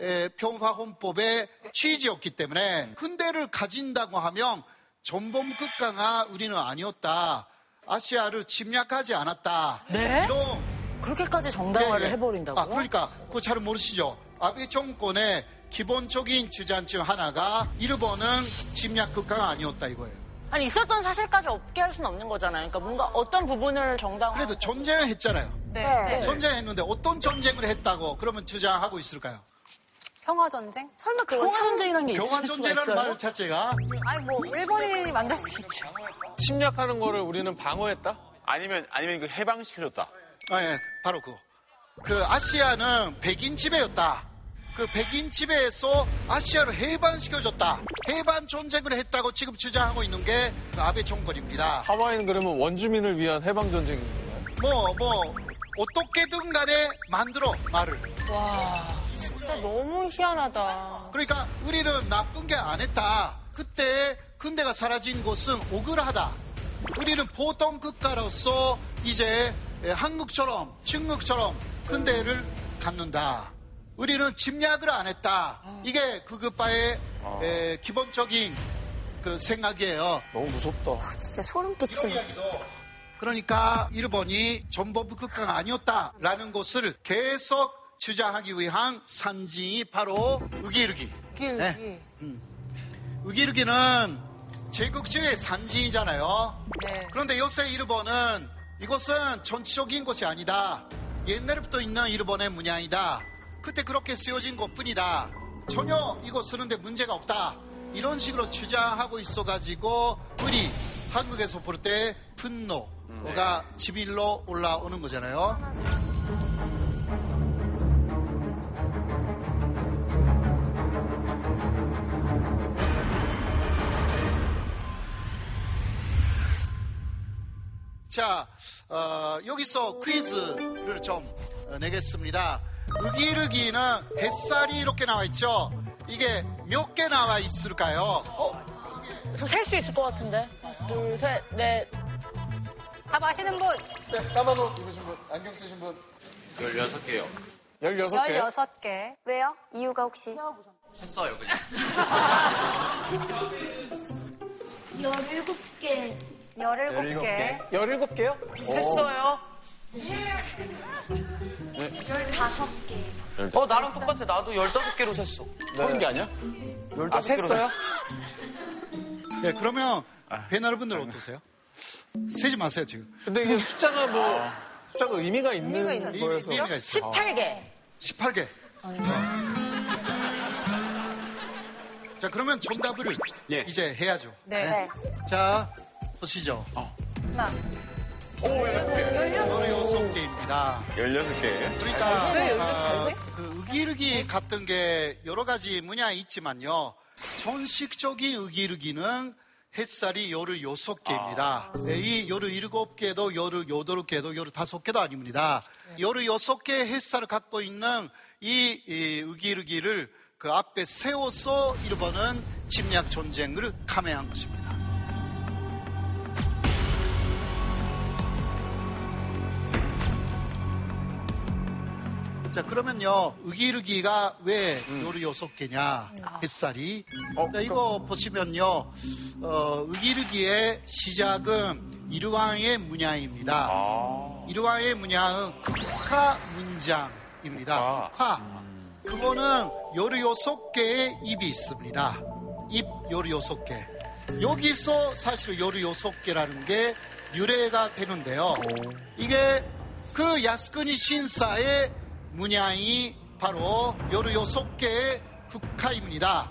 에, 평화헌법의 취지였기 때문에 군대를 가진다고 하면 전범국가가 우리는 아니었다. 아시아를 침략하지 않았다. 네? 이런 그렇게까지 정당화를 네, 네. 해버린다고요? 아, 그러니까 그거 잘 모르시죠? 아베 정권의 기본적인 주장 중 하나가 일본은 침략 국가가 아니었다 이거예요. 아니 있었던 사실까지 없게 할 수는 없는 거잖아요. 그러니까 뭔가 어떤 부분을 정당화. 그래도 전쟁을 했잖아요. 네. 전쟁했는데 어떤 전쟁을 했다고 그러면 주장하고 있을까요? 평화 전쟁? 설마 평화 전쟁이라는 게 있을 평화 전쟁이라는? 말 자체가 아니 뭐 일본인이 만들 수 있죠. 침략하는 거를 우리는 방어했다? 아니면 아니면 그 해방시켜줬다. 아, 예, 바로 그거. 그 아시아는 백인 지배였다. 그 백인 지배에서 아시아를 해방시켜줬다. 해방 전쟁을 했다고 지금 주장하고 있는 게 그 아베 정권입니다. 하와이는 그러면 원주민을 위한 해방 전쟁인가요? 뭐, 뭐, 어떻게든 간에 만들어, 말을. 와, 진짜 너무 희한하다. 그러니까 우리는 나쁜 게 안 했다. 그때 군대가 사라진 곳은 억울하다. 우리는 보통 국가로서 이제 한국처럼 중국처럼 군대를 갖는다. 우리는 침략을 안 했다. 이게 그 국가의 에, 기본적인 그 생각이에요. 너무 무섭다. 진짜 소름 끼치네. 그러니까 일본이 전범부 국가가 아니었다라는 것을 계속 주장하기 위한 산징이 바로 우기르기. 우기르기. 우기르기는 제국주의 산징이잖아요. 네. 그런데 요새 일본은 이것은 전체적인 것이 아니다. 옛날부터 있는 일본의 문양이다. 그때 그렇게 쓰여진 것 뿐이다. 전혀 이거 쓰는데 문제가 없다. 이런 식으로 주장하고 있어가지고 우리 한국에서 볼 때 분노가 지빌로 올라오는 거잖아요. 자, 어, 여기서 퀴즈를 좀 어, 내겠습니다. 의기르기는 햇살이 이렇게 나와 있죠? 이게 몇 개 나와 있을까요? 셀수 있을 것 같은데. 둘, 셋, 넷. 다 마시는 분. 네, 까만 옷 입으신 분, 안경 쓰신 분. 16개요. 16개. 16개. 왜요? 이유가 혹시? 샜어요, 그냥. 17개. 17개. 17개요? 셌어요? 15개. 어, 나랑 똑같아. 나도 15개로 셌어. 서른 개 아니야? 15개로 아, 셌어요? 네, 그러면 배나르분들 어떠세요? 세지 마세요, 지금. 근데 이게 숫자가 뭐, 숫자가 의미가 있는 의미가 있는 거여서. 의미 가 있어요. 18개. 18개. 자, 자, 그러면 정답을 예. 이제 해야죠. 네. 자, 보시죠. 하나. 여섯 개입니다. 16개. 그러니까 네, 아, 개? 그 의기르기 같은 게 여러 가지 문양이 있지만요. 전식적인 의기르기는 햇살이 열을 여섯 개입니다. 네, 이 열을 일곱 개도 열을 여덟 개도 열을 다섯 개도 아닙니다. 열을 여섯 개의 햇살을 갖고 있는 이, 이 의기르기를 그 앞에 세워서 일본은 침략 전쟁을 감행한 것입니다. 자, 그러면요, 의기르기가 왜 요리 여섯 개냐, 햇살이. 자, 이거 보시면요, 어, 의기르기의 시작은 이르왕의 문양입니다. 이르왕의 문양은 국화 문장입니다. 국화. 그거는 요리 여섯 개의 입이 있습니다. 입 요리 여섯 개. 여기서 사실 요리 여섯 개라는 게 유래가 되는데요. 이게 그 야스쿠니 신사의 문양이 바로 요르 개의 국화입니다.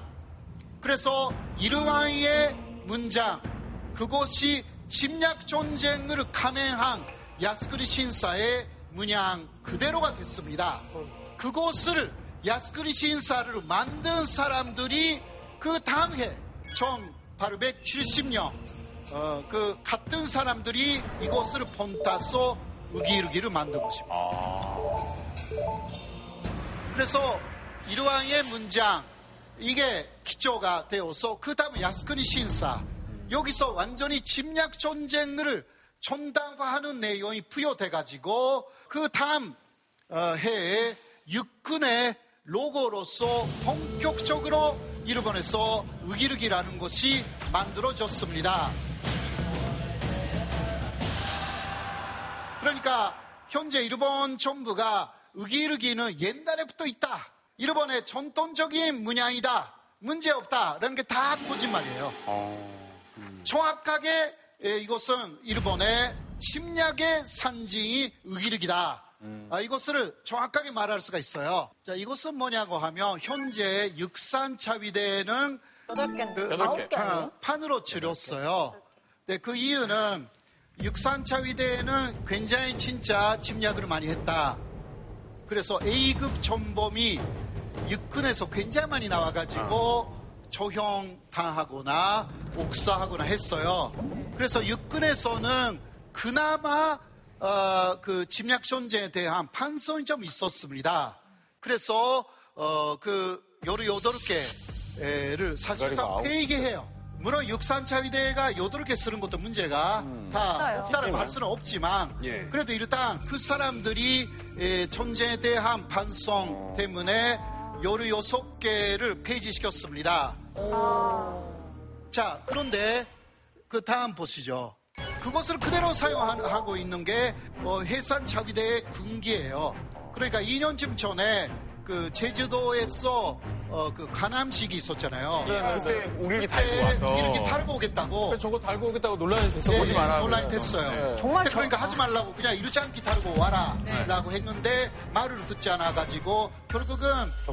그래서 이르왕의 문장, 그것이 침략 전쟁을 감행한 야스쿠니 신사의 문양 그대로가 됐습니다. 그것을 야스쿠니 신사를 만든 사람들이 그 당해 1870년 어, 그 같은 사람들이 이것을 본따서 의기르기를 만든 것입니다. 그래서 이르왕의 문장 이게 기초가 되어서 그 다음에 야스쿠니 신사 여기서 완전히 침략 전쟁을 전당화하는 내용이 부여돼 가지고 그 다음 어, 해에 육군의 로고로서 본격적으로 일본에서 의기르기라는 것이 만들어졌습니다. 그러니까 현재 일본 정부가 의기르기는 옛날에부터 있다. 일본의 전통적인 문양이다. 문제없다 라는 게 다 거짓말이에요. 정확하게 예, 이것은 일본의 침략의 산징이 의기르기다. 아, 이것을 정확하게 말할 수가 있어요. 자, 이것은 뭐냐고 하면 현재 육산차위대는 여덟 개인데. 그, 아홉 개 아? 판으로 줄였어요. 네, 그 이유는 육산차위대는 굉장히 진짜 침략을 많이 했다. 그래서 A급 전범이 육군에서 굉장히 많이 나와가지고 조형 당하거나 옥사하거나 했어요. 그래서 육군에서는 그나마 어, 그 침략 전쟁에 대한 판성이 좀 있었습니다. 그래서 어, 그 여러 여덟 개를 사실상 폐기해요. 물론 육산차 위대가 여덟 개 쓰는 것도 문제가 다 있어요. 없다라고 할 수는 없지만 예. 그래도 일단 그 사람들이 에, 전쟁에 대한 반성 때문에 여러 여섯 개를 폐지시켰습니다. 자, 그런데 그 다음 보시죠. 그것을 그대로 사용하고 있는 게 어, 해산자위대의 군기예요. 그러니까 2년쯤 전에 그 제주도에서 어, 그 관함식이 있었잖아요. 그때 우길기 그때 달고 와서. 우길기 달고 오겠다고. 저거 달고 오겠다고 논란이 됐어. 네. 논란이. 됐어요. 네. 근데 그러니까 하지 말라고 그냥 이르장기 달고 와라 네. 라고 했는데 말을 듣지 않아 가지고 결국은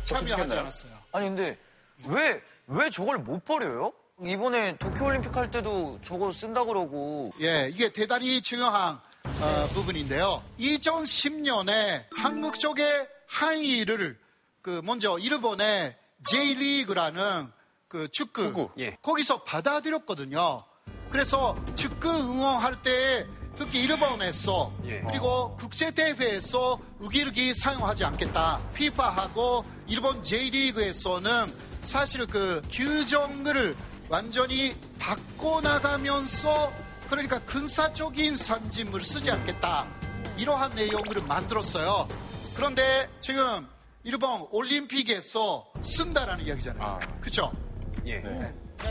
참여하지? 않았어요. 아니 근데 왜왜 저걸 못 버려요? 이번에 도쿄올림픽 할 때도 저거 쓴다 그러고 예, 이게 대단히 중요한 어, 부분인데요. 2010년에 한국 쪽의 항의를 그 먼저 일본의 J리그라는 그 축구, 예. 거기서 받아들였거든요. 그래서 축구 응원할 때 특히 일본에서 예. 그리고 국제 대회에서 우기르기 사용하지 않겠다. FIFA하고 일본 J리그에서는 사실 그 규정을 완전히 바꿔 나가면서 그러니까 근사적인 산짐을 쓰지 않겠다. 이러한 내용을 만들었어요. 그런데 지금 일본 올림픽에서 쓴다라는 이야기잖아요. 그렇죠? 예.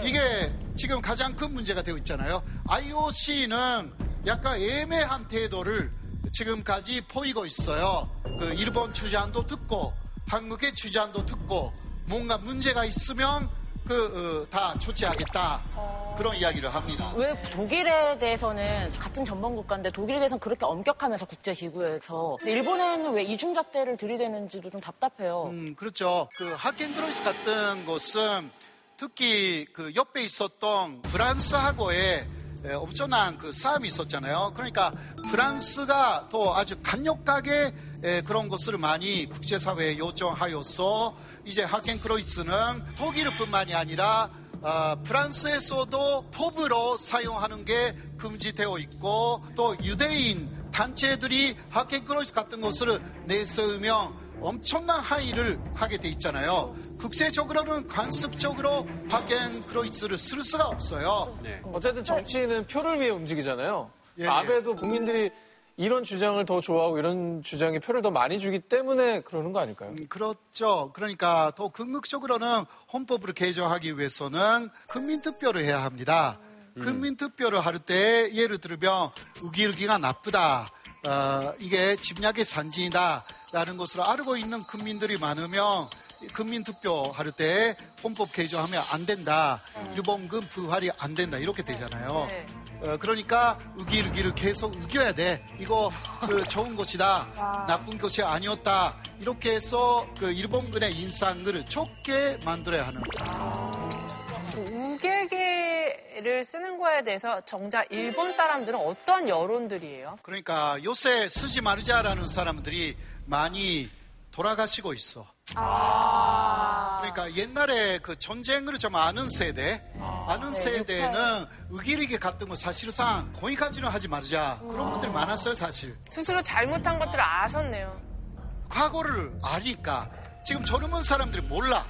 이게 지금 가장 큰 문제가 되고 있잖아요. IOC는 약간 애매한 태도를 지금까지 보이고 있어요. 그 일본 주장도 듣고 한국의 주장도 듣고 뭔가 문제가 있으면 그다 조치하겠다 그런 이야기를 합니다. 왜 독일에 대해서는 같은 전범 국가인데 독일에 대해서는 그렇게 엄격하면서 국제기구에서 일본에는 왜 이중잣대를 들이대는지도 좀 답답해요. 음, 그렇죠. 그 하켄그로이스 같은 곳은 특히 그 옆에 있었던 프랑스하고의 에, 엄청난 그 싸움이 있었잖아요. 그러니까 프랑스가 또 아주 강력하게 에, 그런 것을 많이 국제사회에 요청하여서 이제 하켄크로이츠는 독일뿐만이 아니라 아, 프랑스에서도 법으로 사용하는 게 금지되어 있고 또 유대인 단체들이 하켄크로이츠 같은 것을 내세우면 엄청난 항의를 하게 돼 있잖아요. 국제적으로는 관습적으로 하켄크로이츠를 쓸 수가 없어요. 어쨌든 정치인은 표를 위해 움직이잖아요. 예, 예. 아베도 국민들이 이런 주장을 더 좋아하고 이런 주장에 표를 더 많이 주기 때문에 그러는 거 아닐까요? 음, 그렇죠. 그러니까 더 궁극적으로는 헌법을 개정하기 위해서는 국민투표를 해야 합니다. 국민투표를 할 때 예를 들면 우기우기가 나쁘다. 어, 이게 집약의 산진이다라는 것을 알고 있는 국민들이 많으면 국민투표 할때 헌법 개정하면 안 된다. 일본군 부활이 안 된다. 이렇게 되잖아요. 네. 어, 그러니까 우기우기를 계속 우겨야 돼. 이거 그 좋은 것이다. 나쁜 것이 아니었다. 이렇게 해서 그 일본군의 인상을 좋게 만들어야 하는. 그 우개개를 쓰는 거에 대해서 정작 일본 사람들은 어떤 여론들이에요? 그러니까 요새 쓰지 말자라는 사람들이 많이 돌아가시고 있어. 그러니까 옛날에 그 전쟁을 좀 아는 세대, 아는 네, 세대는 의기르게 갔던 거 사실상 거기까지는 하지 말자. 그런 분들이 많았어요, 사실. 스스로 잘못한 것들을 아셨네요. 과거를 아니까 지금 젊은 사람들이 몰라.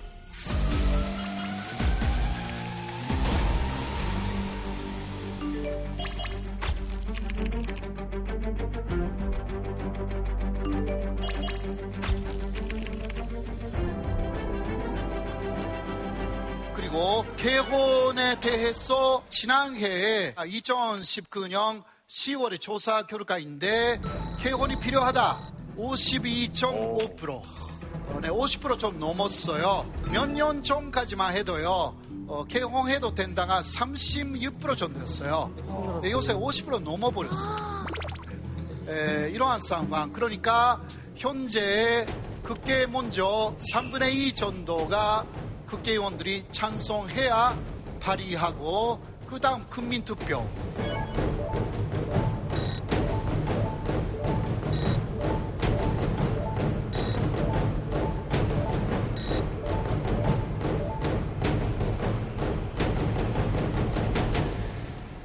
개혼에 대해서 지난해에 2019년 10월에 조사 결과인데 개혼이 필요하다 52.5% 어, 네, 50%좀 넘었어요. 몇 년 전까지만 해도요. 어, 개혼해도 된다가 36% 정도였어요. 네, 요새 50% 넘어버렸어요. 에, 이러한 상황. 그러니까 현재 국회 먼저 3분의 2 정도가 국회의원들이 찬성해야 발의하고 그 다음 국민투표.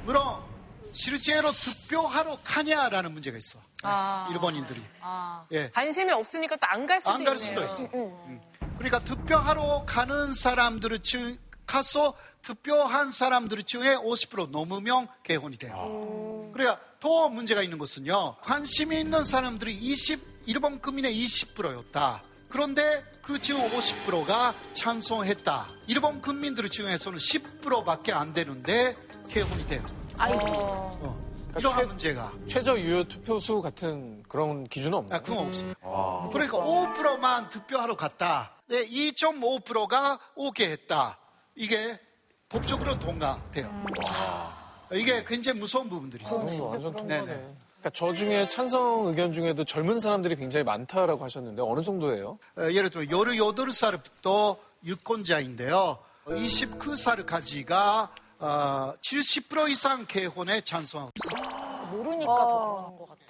물론 실제로 투표하러 가냐라는 문제가 있어. 아. 일본인들이. 아, 예. 관심이 없으니까 또 안 갈 수도 안갈 있네요. 수도 있어. 그러니까 투표하러 가는 사람들 중 가서 투표한 사람들 중에 50% 넘으면 개혼이 돼요. 그러니까 더 문제가 있는 것은요. 관심이 있는 사람들이 20 일본 국민의 20%였다. 그런데 그중 50%가 찬성했다. 일본 국민들 중에서는 10%밖에 안 되는데 개혼이 돼요. 아이고. 어. 그러니까 이러한 최- 문제가. 최저 유효 투표수 같은 그런 기준은 없나요? 아, 그건 없어요. 아. 그러니까 5%만 투표하러 갔다. 네, 2.5%가 오게 했다. 이게 법적으로 통과돼요. 이게 굉장히 무서운 부분들이 있어요. 어, 완전 통과네. 네네. 그러니까 저 중에 찬성 의견 중에도 젊은 사람들이 굉장히 많다라고 하셨는데 어느 정도예요? 어, 예를 들면 18살부터 유권자인데요. 29살까지가 어, 70% 이상 개혼에 찬성하고 있어요. 모르니까 더 그런 것 같아.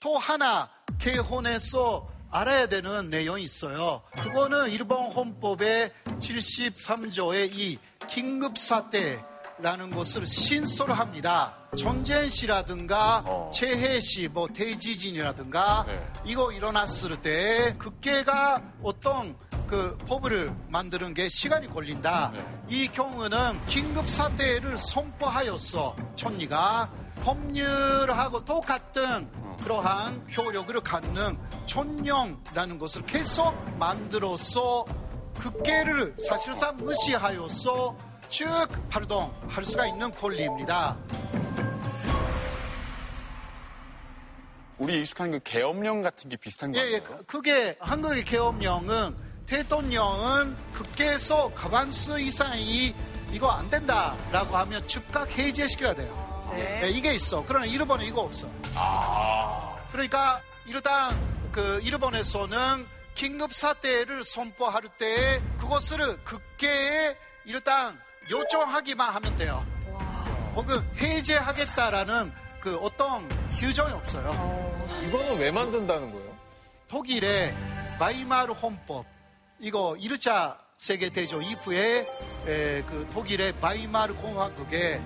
또 하나 개혼에서 알아야 되는 내용이 있어요. 그거는 일본 헌법의 73조의 이 긴급사태 라는 것을 신설을 합니다. 전쟁 시라든가 재해 시, 뭐 대지진이라든가 이거 일어났을 때 국회가 어떤 그 법을 만드는 게 시간이 걸린다. 이 경우는 긴급 사태를 선포하였어. 총리가 법률하고 똑같은 그러한 효력을 갖는 천령이라는 것을 계속 만들어서 국회를 사실상 무시하여서 쭉 활동할 수가 있는 권리입니다. 우리 익숙한 그 계엄령 같은 게 비슷한 거 예? 예, 그- 그게 한국의 계엄령은 대통령은 국회에서 과반수 이상이 이거 안 된다라고 하면 즉각 해제시켜야 돼요. 네. 예, 이게 있어. 그러나 일본은 이거 없어. 아. 그러니까 일단 그 일본에서는 긴급 사태를 선포할 때 그것을 국회에 일단 요청하기만 하면 돼요. 혹은 해제하겠다라는 그 어떤 규정이 없어요. 이거는 왜 만든다는 거예요? 독일의 바이마르 헌법 이거 1차 세계 대전 이후에 에, 그 독일의 바이마르 공화국에서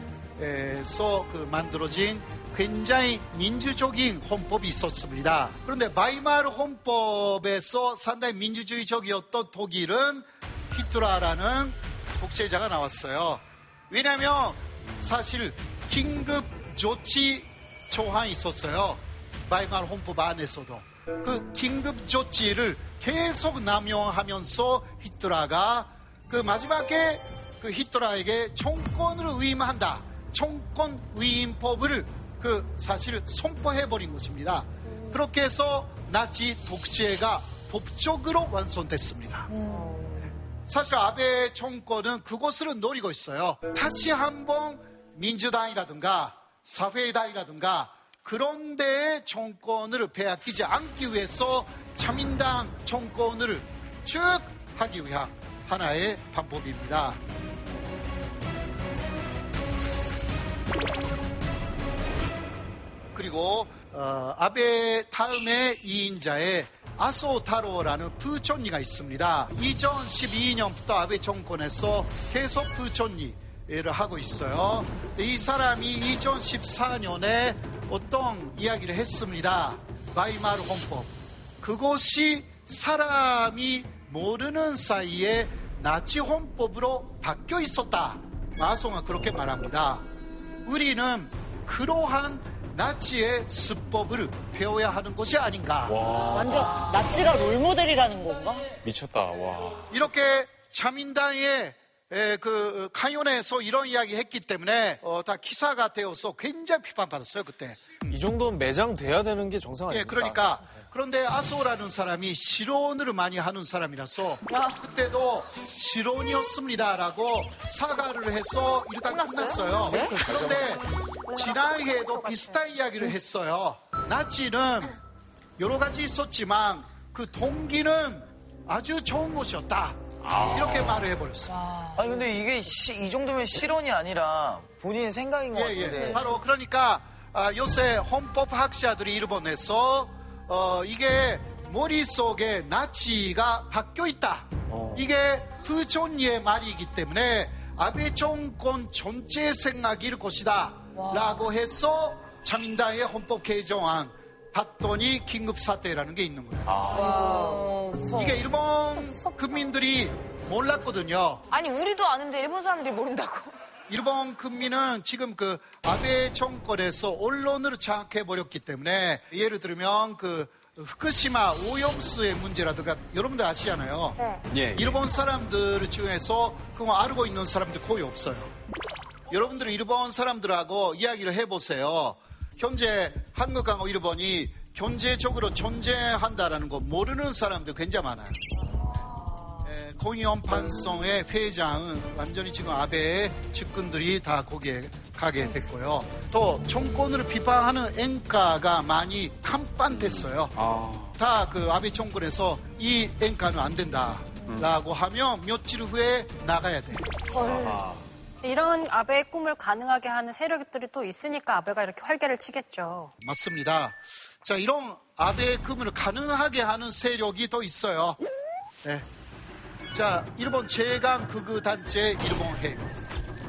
그 만들어진 굉장히 민주적인 헌법이 있었습니다. 그런데 바이마르 헌법에서 상당히 민주주의적이었던 독일은 히트라라는 독재자가 나왔어요. 왜냐하면 사실 긴급 조치 조항이 있었어요. 바이마르 헌법 안에서도. 그 긴급 조치를 계속 남용하면서 히트라가 그 마지막에 그 히트라에게 총권을 위임한다. 총권 위임법을 그 사실 선포해 버린 것입니다. 그렇게 해서 나치 독재가 법적으로 완성됐습니다. 사실 아베 정권은 그것을 노리고 있어요. 다시 한번 민주당이라든가 사회당이라든가 그런 데에 정권을 빼앗기지 않기 위해서 자민당 정권을 쭉 하기 위한 하나의 방법입니다. 그리고 어, 아베 다음에 이인자의 아소타로라는 부촌리가 있습니다. 2012년부터 아베 정권에서 계속 부촌리 를 하고 있어요. 이 사람이 2014년에 어떤 이야기를 했습니다. 바이마르 헌법. 그것이 사람이 모르는 사이에 나치 헌법으로 바뀌어 있었다. 마송은 그렇게 말합니다. 우리는 그러한 나치의 수법을 배워야 하는 것이 아닌가. 완전 나치가 롤모델이라는 건가? 미쳤다, 와. 이렇게 자민당의 에, 그 강연에서 이런 이야기 했기 때문에 어, 다 기사가 되어서 굉장히 비판받았어요 그때. 이 정도는 매장돼야 되는 게 정상 예, 아닙니까? 그러니까 그런데 아소라는 사람이 실언을 많이 하는 사람이라서 그때도 실언이었습니다라고 사과를 해서 일단 끝났어요. 네? 그런데 지난해에도 비슷한 이야기를 했어요. 나치는 여러 가지 있었지만 그 동기는 아주 좋은 것이었다. 이렇게 말을 해버렸어요. 아니 근데 이게 시- 이 정도면 실언이 아니라 본인 생각인 것 예, 같은데. 예. 바로 그러니까 아, 요새 헌법 학자들이 일본에서 어, 이게 머릿속에 나치가 바뀌어 있다. 이게 부존리의 말이기 때문에 아베 정권 전체 생각일 것이다. 라고 해서 자민당의 헌법 개정안 봤더니 긴급 사태라는 게 있는 거예요. 이게 일본 국민들이 몰랐거든요. 아니 우리도 아는데 일본 사람들이 모른다고. 일본 국민은 지금 그 아베 정권에서 언론을 장악해 버렸기 때문에 예를 들면 그 후쿠시마 오염수의 문제라든가 여러분들 아시잖아요. 네. 예, 예. 일본 사람들 중에서 그거 알고 있는 사람들 거의 없어요. 여러분들 일본 사람들하고 이야기를 해보세요. 현재 한국하고 일본이 경제적으로 존재한다라는 거 모르는 사람들 굉장히 많아요. 에, 공이원 판송의 회장은 완전히 지금 아베의 측근들이 다 거기에 가게 됐고요. 또 정권을 비판하는 앵가가 많이 간판됐어요. 다그 아베 정권에서 이 앵가는 안 된다라고 하면 며칠 후에 나가야 돼. 이런 아베의 꿈을 가능하게 하는 세력들이 또 있으니까 아베가 이렇게 활개를 치겠죠. 맞습니다. 자, 이런 아베의 금을 가능하게 하는 세력이 더 있어요. 네. 자, 일본 제강 극우 단체 일본 해위.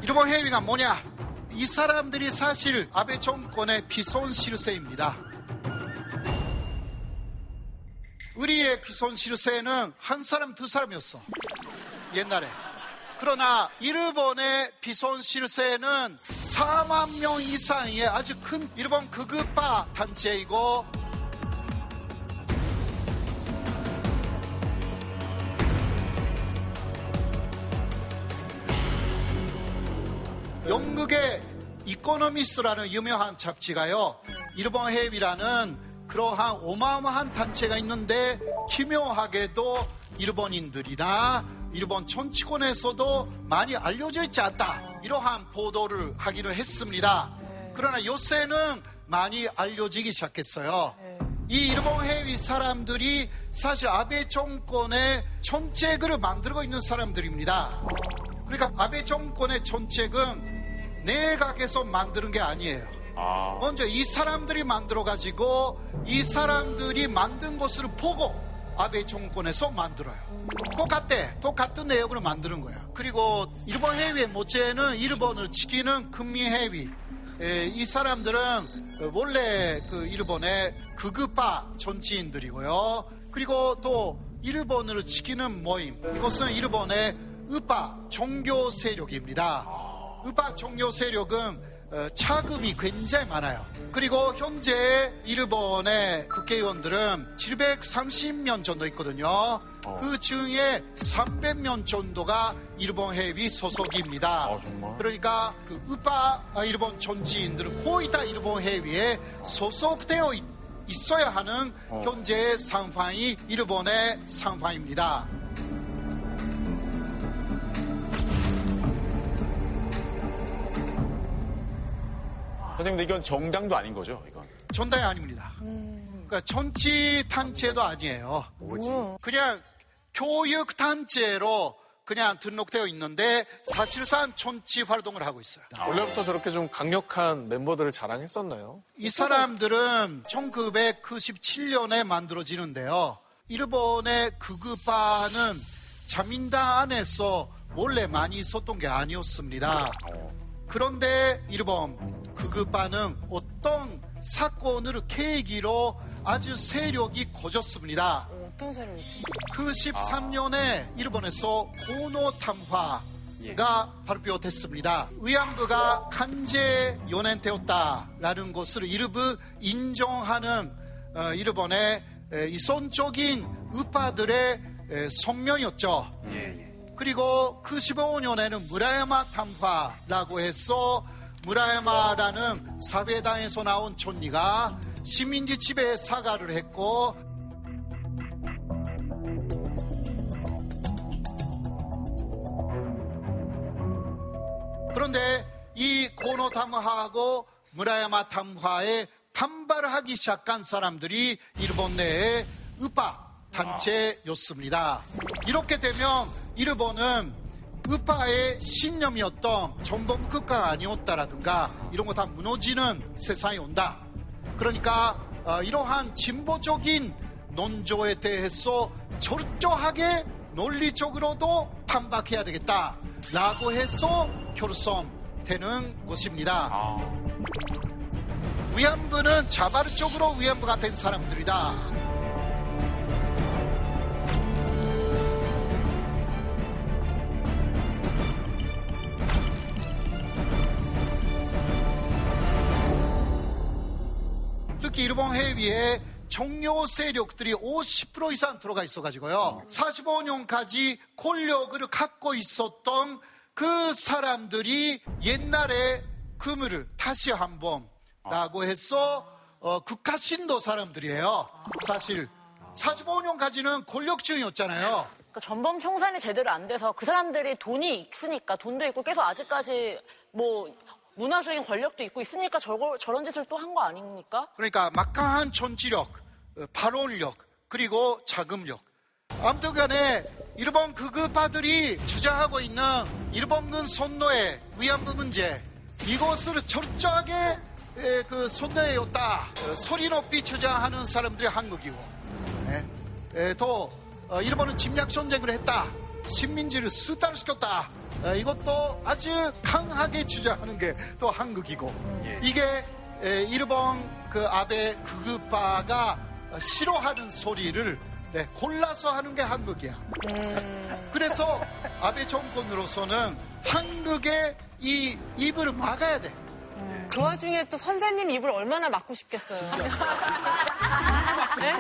일본 해위가 뭐냐? 이 사람들이 사실 아베 정권의 비선 실세입니다. 우리의 비선 실세는 한 사람, 두 사람이었어. 옛날에. 그러나 일본의 비선 실세는 4만 명 이상의 아주 큰 일본 극우파 단체이고 영국의 이코노미스트라는 유명한 잡지가요. 일본회의라는 그러한 어마어마한 단체가 있는데 기묘하게도 일본인들이나 일본 정치권에서도 많이 알려져 있지 않다. 이러한 보도를 하기도 했습니다. 그러나 요새는 많이 알려지기 시작했어요. 이 일본회의 사람들이 사실 아베 정권의 정책을 만들고 있는 사람들입니다. 그러니까 아베 정권의 정책은 내각에서 만드는 게 아니에요. 아. 먼저 이 사람들이 만들어 가지고 이 사람들이 만든 것을 보고 아베 정권에서 만들어요. 똑같대. 똑같은 내용으로 만드는 거야. 그리고 일본 해외 모체는 일본을 지키는 금미 해위. 에, 이 사람들은 원래 그 일본의 극우파 정치인들이고요. 그리고 또 일본을 지키는 모임. 이것은 일본의 우파 종교 세력입니다. 우파 종교 세력은 어, 차금이 굉장히 많아요. 그리고 현재 일본의 국회의원들은 730명 정도 있거든요. 그 중에 300명 정도가 일본 해위 소속입니다. 그러니까 그 우파 일본 정치인들은 거의 다 일본 해위에 소속되어 있, 있어야 하는 현재의 상황이 일본의 상황입니다. 선생님, 근데 이건 정당도 아닌 거죠, 이건? 전당이 아닙니다. 그러니까 정치 단체도 아니에요. 뭐지? 그냥 교육 단체로 그냥 등록되어 있는데 사실상 정치 활동을 하고 있어요. 원래부터 저렇게 좀 강력한 멤버들을 자랑했었나요? 이 사람들은 1997년에 만들어지는데요. 일본의 극우파는 자민당 안에서 원래 많이 있었던 게 아니었습니다. 그런데 일본 극우파는 어떤 사건을 계기로 아주 세력이 커졌습니다. 어떤 세력이지? 그 13년에 일본에서 고노 탐화가 발표됐습니다. 위안부가 간제 연행되었다라는 것을 일부 인정하는 어, 일본의 에, 이선적인 우파들의 에, 성명이었죠. 그리고 그 15년에는 무라야마 탐화라고 해서 무라야마라는 사회당에서 나온 촌리가 시민지 집에 사과를 했고 그런데 이 고노 탐화하고 무라야마 탐화에 반발을 하기 시작한 사람들이 일본 내의 우파 단체였습니다. 이렇게 되면 일본은 우파의 신념이었던 전범 국가가 아니었다라든가 이런 거 다 무너지는 세상이 온다. 그러니까 어, 이러한 진보적인 논조에 대해서 철저하게 논리적으로도 반박해야 되겠다라고 해서 결성되는 것입니다. 위안부는 자발적으로 위안부가 된 사람들이다. 특히 일본 해위에 종료 세력들이 50% 이상 들어가 있어가지고요. 45년까지 권력을 갖고 있었던 그 사람들이 옛날에 그물을 다시 한번 라고 해서 어, 국가 신도 사람들이에요. 사실 45년까지는 권력층이었잖아요. 그러니까 전범 청산이 제대로 안 돼서 그 사람들이 돈이 있으니까 돈도 있고 계속 아직까지 뭐 문화적인 권력도 있고 있으니까 저거, 저런 짓을 또 한 거 아닙니까? 그러니까 막강한 전지력, 어, 발언력, 그리고 자금력. 아무튼 간에 일본 극우파들이 주장하고 있는 일본군 선노의 위안부 문제 이것을 철저하게 에, 그 선노해였다 어, 소리 높이 주장하는 사람들이 한국이고 또 어, 일본은 침략 전쟁을 했다 식민지를 수탈시켰다 어, 이것도 아주 강하게 주장하는 게 또 한국이고 이게 에, 일본 그 아베 극우파가 어, 싫어하는 소리를 네, 골라서 하는 게 한국이야. 그래서 아베 정권으로서는 한국의 이 입을 막아야 돼. 그 와중에 또 선생님 입을 얼마나 막고 싶겠어요. 네?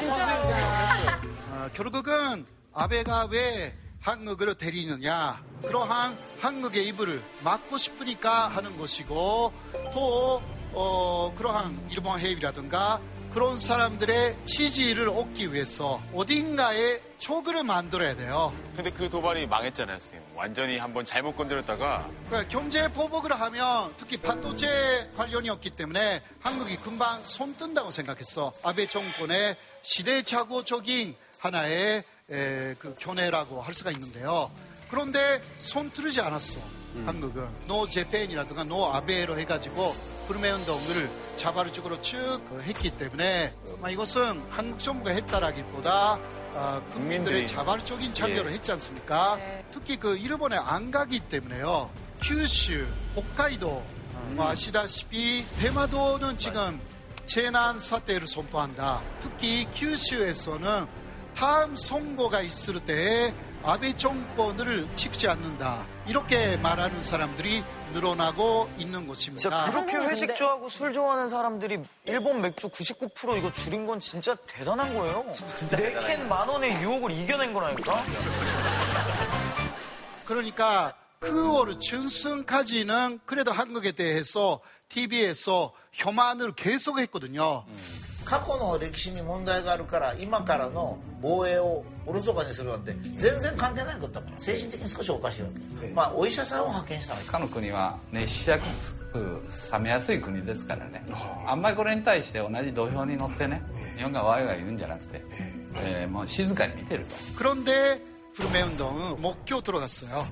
진짜. 어, 결국은 아베가 왜 한국을 데리느냐 그러한 한국의 입을 막고 싶으니까 하는 것이고 또 어, 그러한 일본 해외라든가 그런 사람들의 지지를 얻기 위해서 어딘가에 출구를 만들어야 돼요. 근데 그 도발이 망했잖아요, 선생님. 완전히 한번 잘못 건드렸다가 그러니까 경제 보복을 하면 특히 반도체 관련이었기 때문에 한국이 금방 손 든다고 생각했어. 아베 정권의 시대착오적인 하나의 에, 그 견해라고 할 수가 있는데요. 그런데 손 들지 않았어. 한국은 No Japan이라든가 No 아베로 해가지고 불매 운동을 자발적으로 쭉 했기 때문에 어, 이것은 한국 정부가 했다라기보다 어, 국민들의. 자발적인 참여를 예. 했지 않습니까? 특히 그 일본에 안 가기 때문에요. 큐슈, 홋카이도 뭐 아시다시피 대마도는 지금 재난 사태를 선포한다. 특히 큐슈에서는 다음 선거가 있을 때 아베 정권을 찍지 않는다. 이렇게 말하는 사람들이 늘어나고 있는 곳입니다. 진짜 그렇게 회식 좋아하고 술 좋아하는 사람들이 일본 맥주 99% 이거 줄인 건 진짜 대단한 거예요. 진짜 네 대단하죠. 캔만 원의 유혹을 이겨낸 거라니까. 그러니까 그월 준승까지는 그래도 한국에 대해서 TV에서 혐한을 계속했거든요. 過去の歴史に問題があるから今からの防衛をおろそかにするなんて全然関係ないことだから精神的に少しおかしいわけ、まあお医者さんを派遣したらいい他の国は熱しやすく冷めやすい国ですからねあんまりこれに対して同じ土俵に乗ってね日本がワイワイ言うんじゃなくて、えーもう静かに見てると 그런데 불매 운동은 목표 들어갔어요.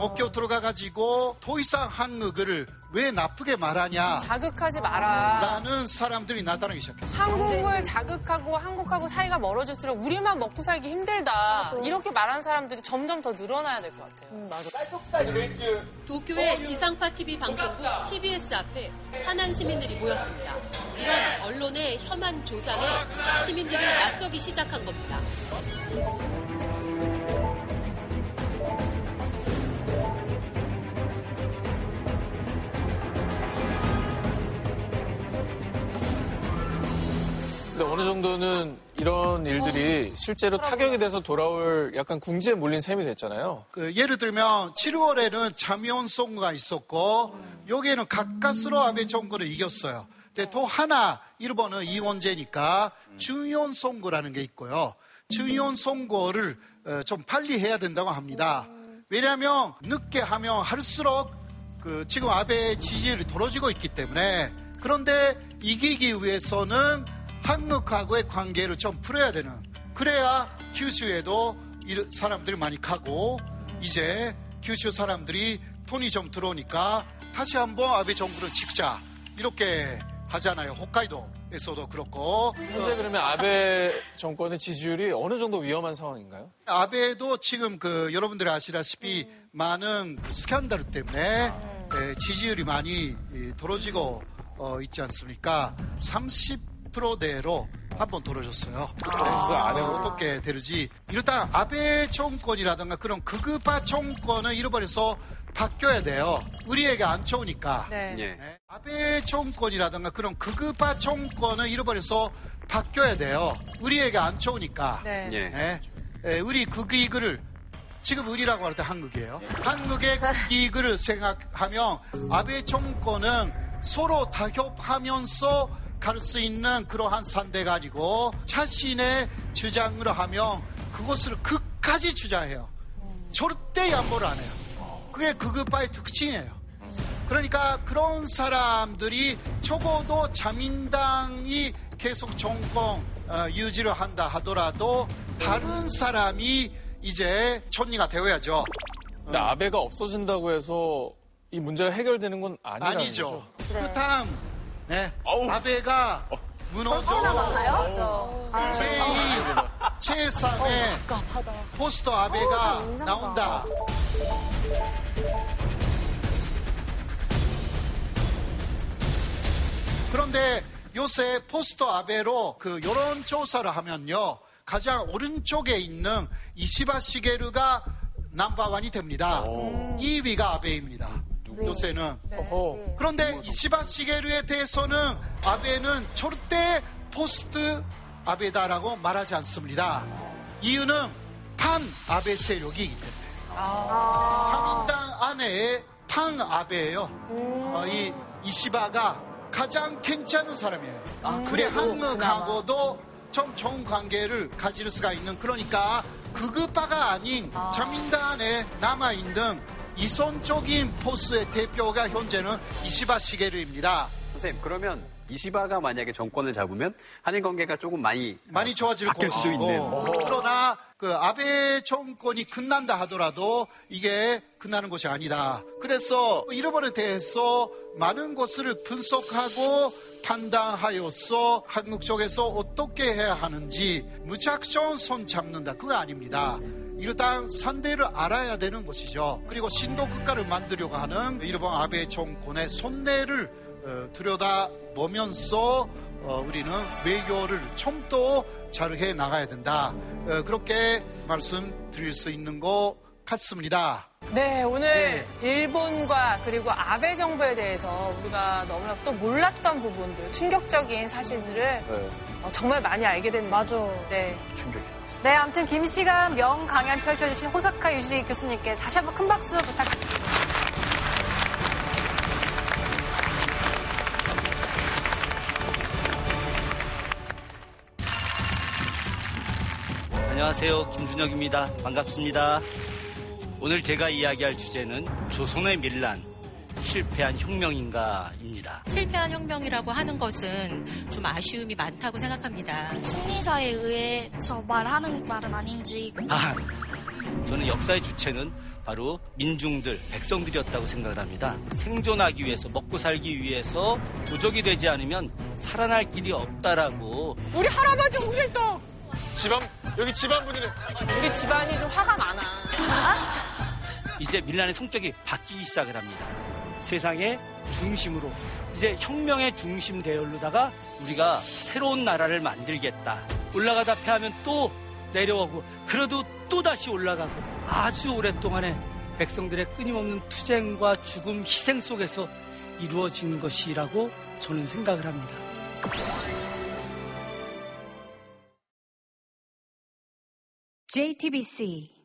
목표 들어가가지고 더 이상 한국을 왜 나쁘게 말하냐? 자극하지 마라. 라는 사람들이 나타나기 시작했어요. 한국을 자극하고 한국하고 사이가 멀어질수록 우리만 먹고 살기 힘들다. 이렇게 말하는 사람들이 점점 더 늘어나야 될 것 같아요. 도쿄의 지상파 TV 방송국 TBS 앞에 한한 시민들이 모였습니다. 이런 언론의 혐한 조장에 시민들이 낯서기 시작한 겁니다. 근데 어느 정도는 이런 일들이 실제로 타격이 돼서 돌아올 약간 궁지에 몰린 셈이 됐잖아요. 그 예를 들면 7월에는 자미온 선거가 있었고 여기에는 가까스로 아베 정권을 이겼어요. 근데 또 하나 일본은 이원제니까 중요한 선거라는 게 있고요. 중요한 선거를 어, 좀 빨리 해야 된다고 합니다. 왜냐하면 늦게 하면 할수록 그 지금 아베 지지율이 떨어지고 있기 때문에 그런데 이기기 위해서는 한국하고의 관계를 좀 풀어야 되는 그래야 규슈에도 이 사람들이 많이 가고 이제 규슈 사람들이 돈이 좀 들어오니까 다시 한번 아베 정부를 찍자 이렇게 하잖아요 홋카이도에서도 그렇고 현재 그러면 아베 정권의 지지율이 어느 정도 위험한 상황인가요? 아베도 지금 그 여러분들이 아시다시피 많은 그 스캔들 때문에 에, 지지율이 많이 이, 떨어지고 어, 있지 않습니까? 30% 대로 한번. 그래서 안 해보고. 어떻게 되는지 일단 아베 정권이라든가 그런 극우파 정권은 잃어버려서 바뀌어야 돼요. 우리에게 안 좋으니까. 네. 네. 아베 정권이라든가 그런 극우파 정권을 잃어버려서 바뀌어야 돼요. 우리에게 안 좋으니까. 네. 예. 네. 에, 우리 국익을 지금 우리라고 할 때 한국이에요. 한국의 국익을 생각하면 아베 정권은 서로 타협하면서 갈수 있는 그러한 상대가 아니고 자신의 주장을 하면 그것을 끝까지 주장해요. 절대 양보를 안 해요. 그게 극우파의 특징이에요. 그러니까 그런 사람들이 적어도 자민당이 계속 정권 어, 유지를 한다 하더라도 다른 사람이 이제 총리가 되어야죠. 근데 아베가 없어진다고 해서 이 문제가 해결되는 건 아니라는 아니죠. 거죠. 그 다음 네. 아베가 무너져 제2, 제3의 포스터 아베가 나온다. 그런데 요새 포스터 아베로 그 여론 조사를 하면요. 가장 오른쪽에 있는 이시바 시게루가 넘버원이 됩니다. 2위가 아베입니다. 요새는. 그런데 이시바 시게루에 대해서는 아베는 절대 포스트 아베다라고 말하지 않습니다. 이유는 판 아베 세력이기 때문에. 자민당 안에 판 아베예요. 어, 이 이시바가 가장 괜찮은 사람이에요. 아, 그래 한국하고도 좀 좋은 관계를 가질 수가 있는 그러니까 극우파가 아닌 자민당 안에 남아 있는 이선적인 포스의 대표가 현재는 이시바 시게루입니다. 선생님 그러면 이시바가 만약에 정권을 잡으면 한일 관계가 조금 많이 많이 좋아질 바뀔 수도. 있는. 그러나 그 아베 정권이 끝난다 하더라도 이게 끝나는 것이 아니다. 그래서 일본에 대해서 많은 것을 분석하고 판단하여서 한국 쪽에서 어떻게 해야 하는지 무작정 손 잡는다. 그거 아닙니다. 일단 상대를 알아야 되는 것이죠. 그리고 신도 국가를 만들려고 하는 일본 아베 정권의 손내를 어, 들여다 보면서 어, 우리는 외교를 좀더 잘해 나가야 된다. 어, 그렇게 말씀드릴 수 있는 것 같습니다. 네, 오늘 일본과 그리고 아베 정부에 대해서 우리가 너무나 또 몰랐던 부분들, 충격적인 사실들을 어, 정말 많이 알게 된 맞아. 네. 네, 아무튼 긴 시간 명 강연 펼쳐주신 호사카 유지 교수님께 다시 한번 큰 박수 부탁드립니다. 안녕하세요. 김준혁입니다. 반갑습니다. 오늘 제가 이야기할 주제는 조선의 밀란, 실패한 혁명인가입니다. 실패한 혁명이라고 하는 것은 좀 아쉬움이 많다고 생각합니다. 승리사에 의해 저 말하는 말은 아닌지 아, 저는 역사의 주체는 바로 민중들, 백성들이었다고 생각을 합니다. 생존하기 위해서, 먹고 살기 위해서 도적이 되지 않으면 살아날 길이 없다라고 우리 할아버지 우길동 집안 여기 집안분이네. 우리 집안이 좀 화가 많아. 이제 밀란의 성격이 바뀌기 시작을 합니다. 세상의 중심으로 이제 혁명의 중심 대열로다가 우리가 새로운 나라를 만들겠다. 올라가다 패하면 또 내려오고 그래도 또 다시 올라가고 아주 오랫동안의 백성들의 끊임없는 투쟁과 죽음, 희생 속에서 이루어진 것이라고 저는 생각을 합니다. JTBC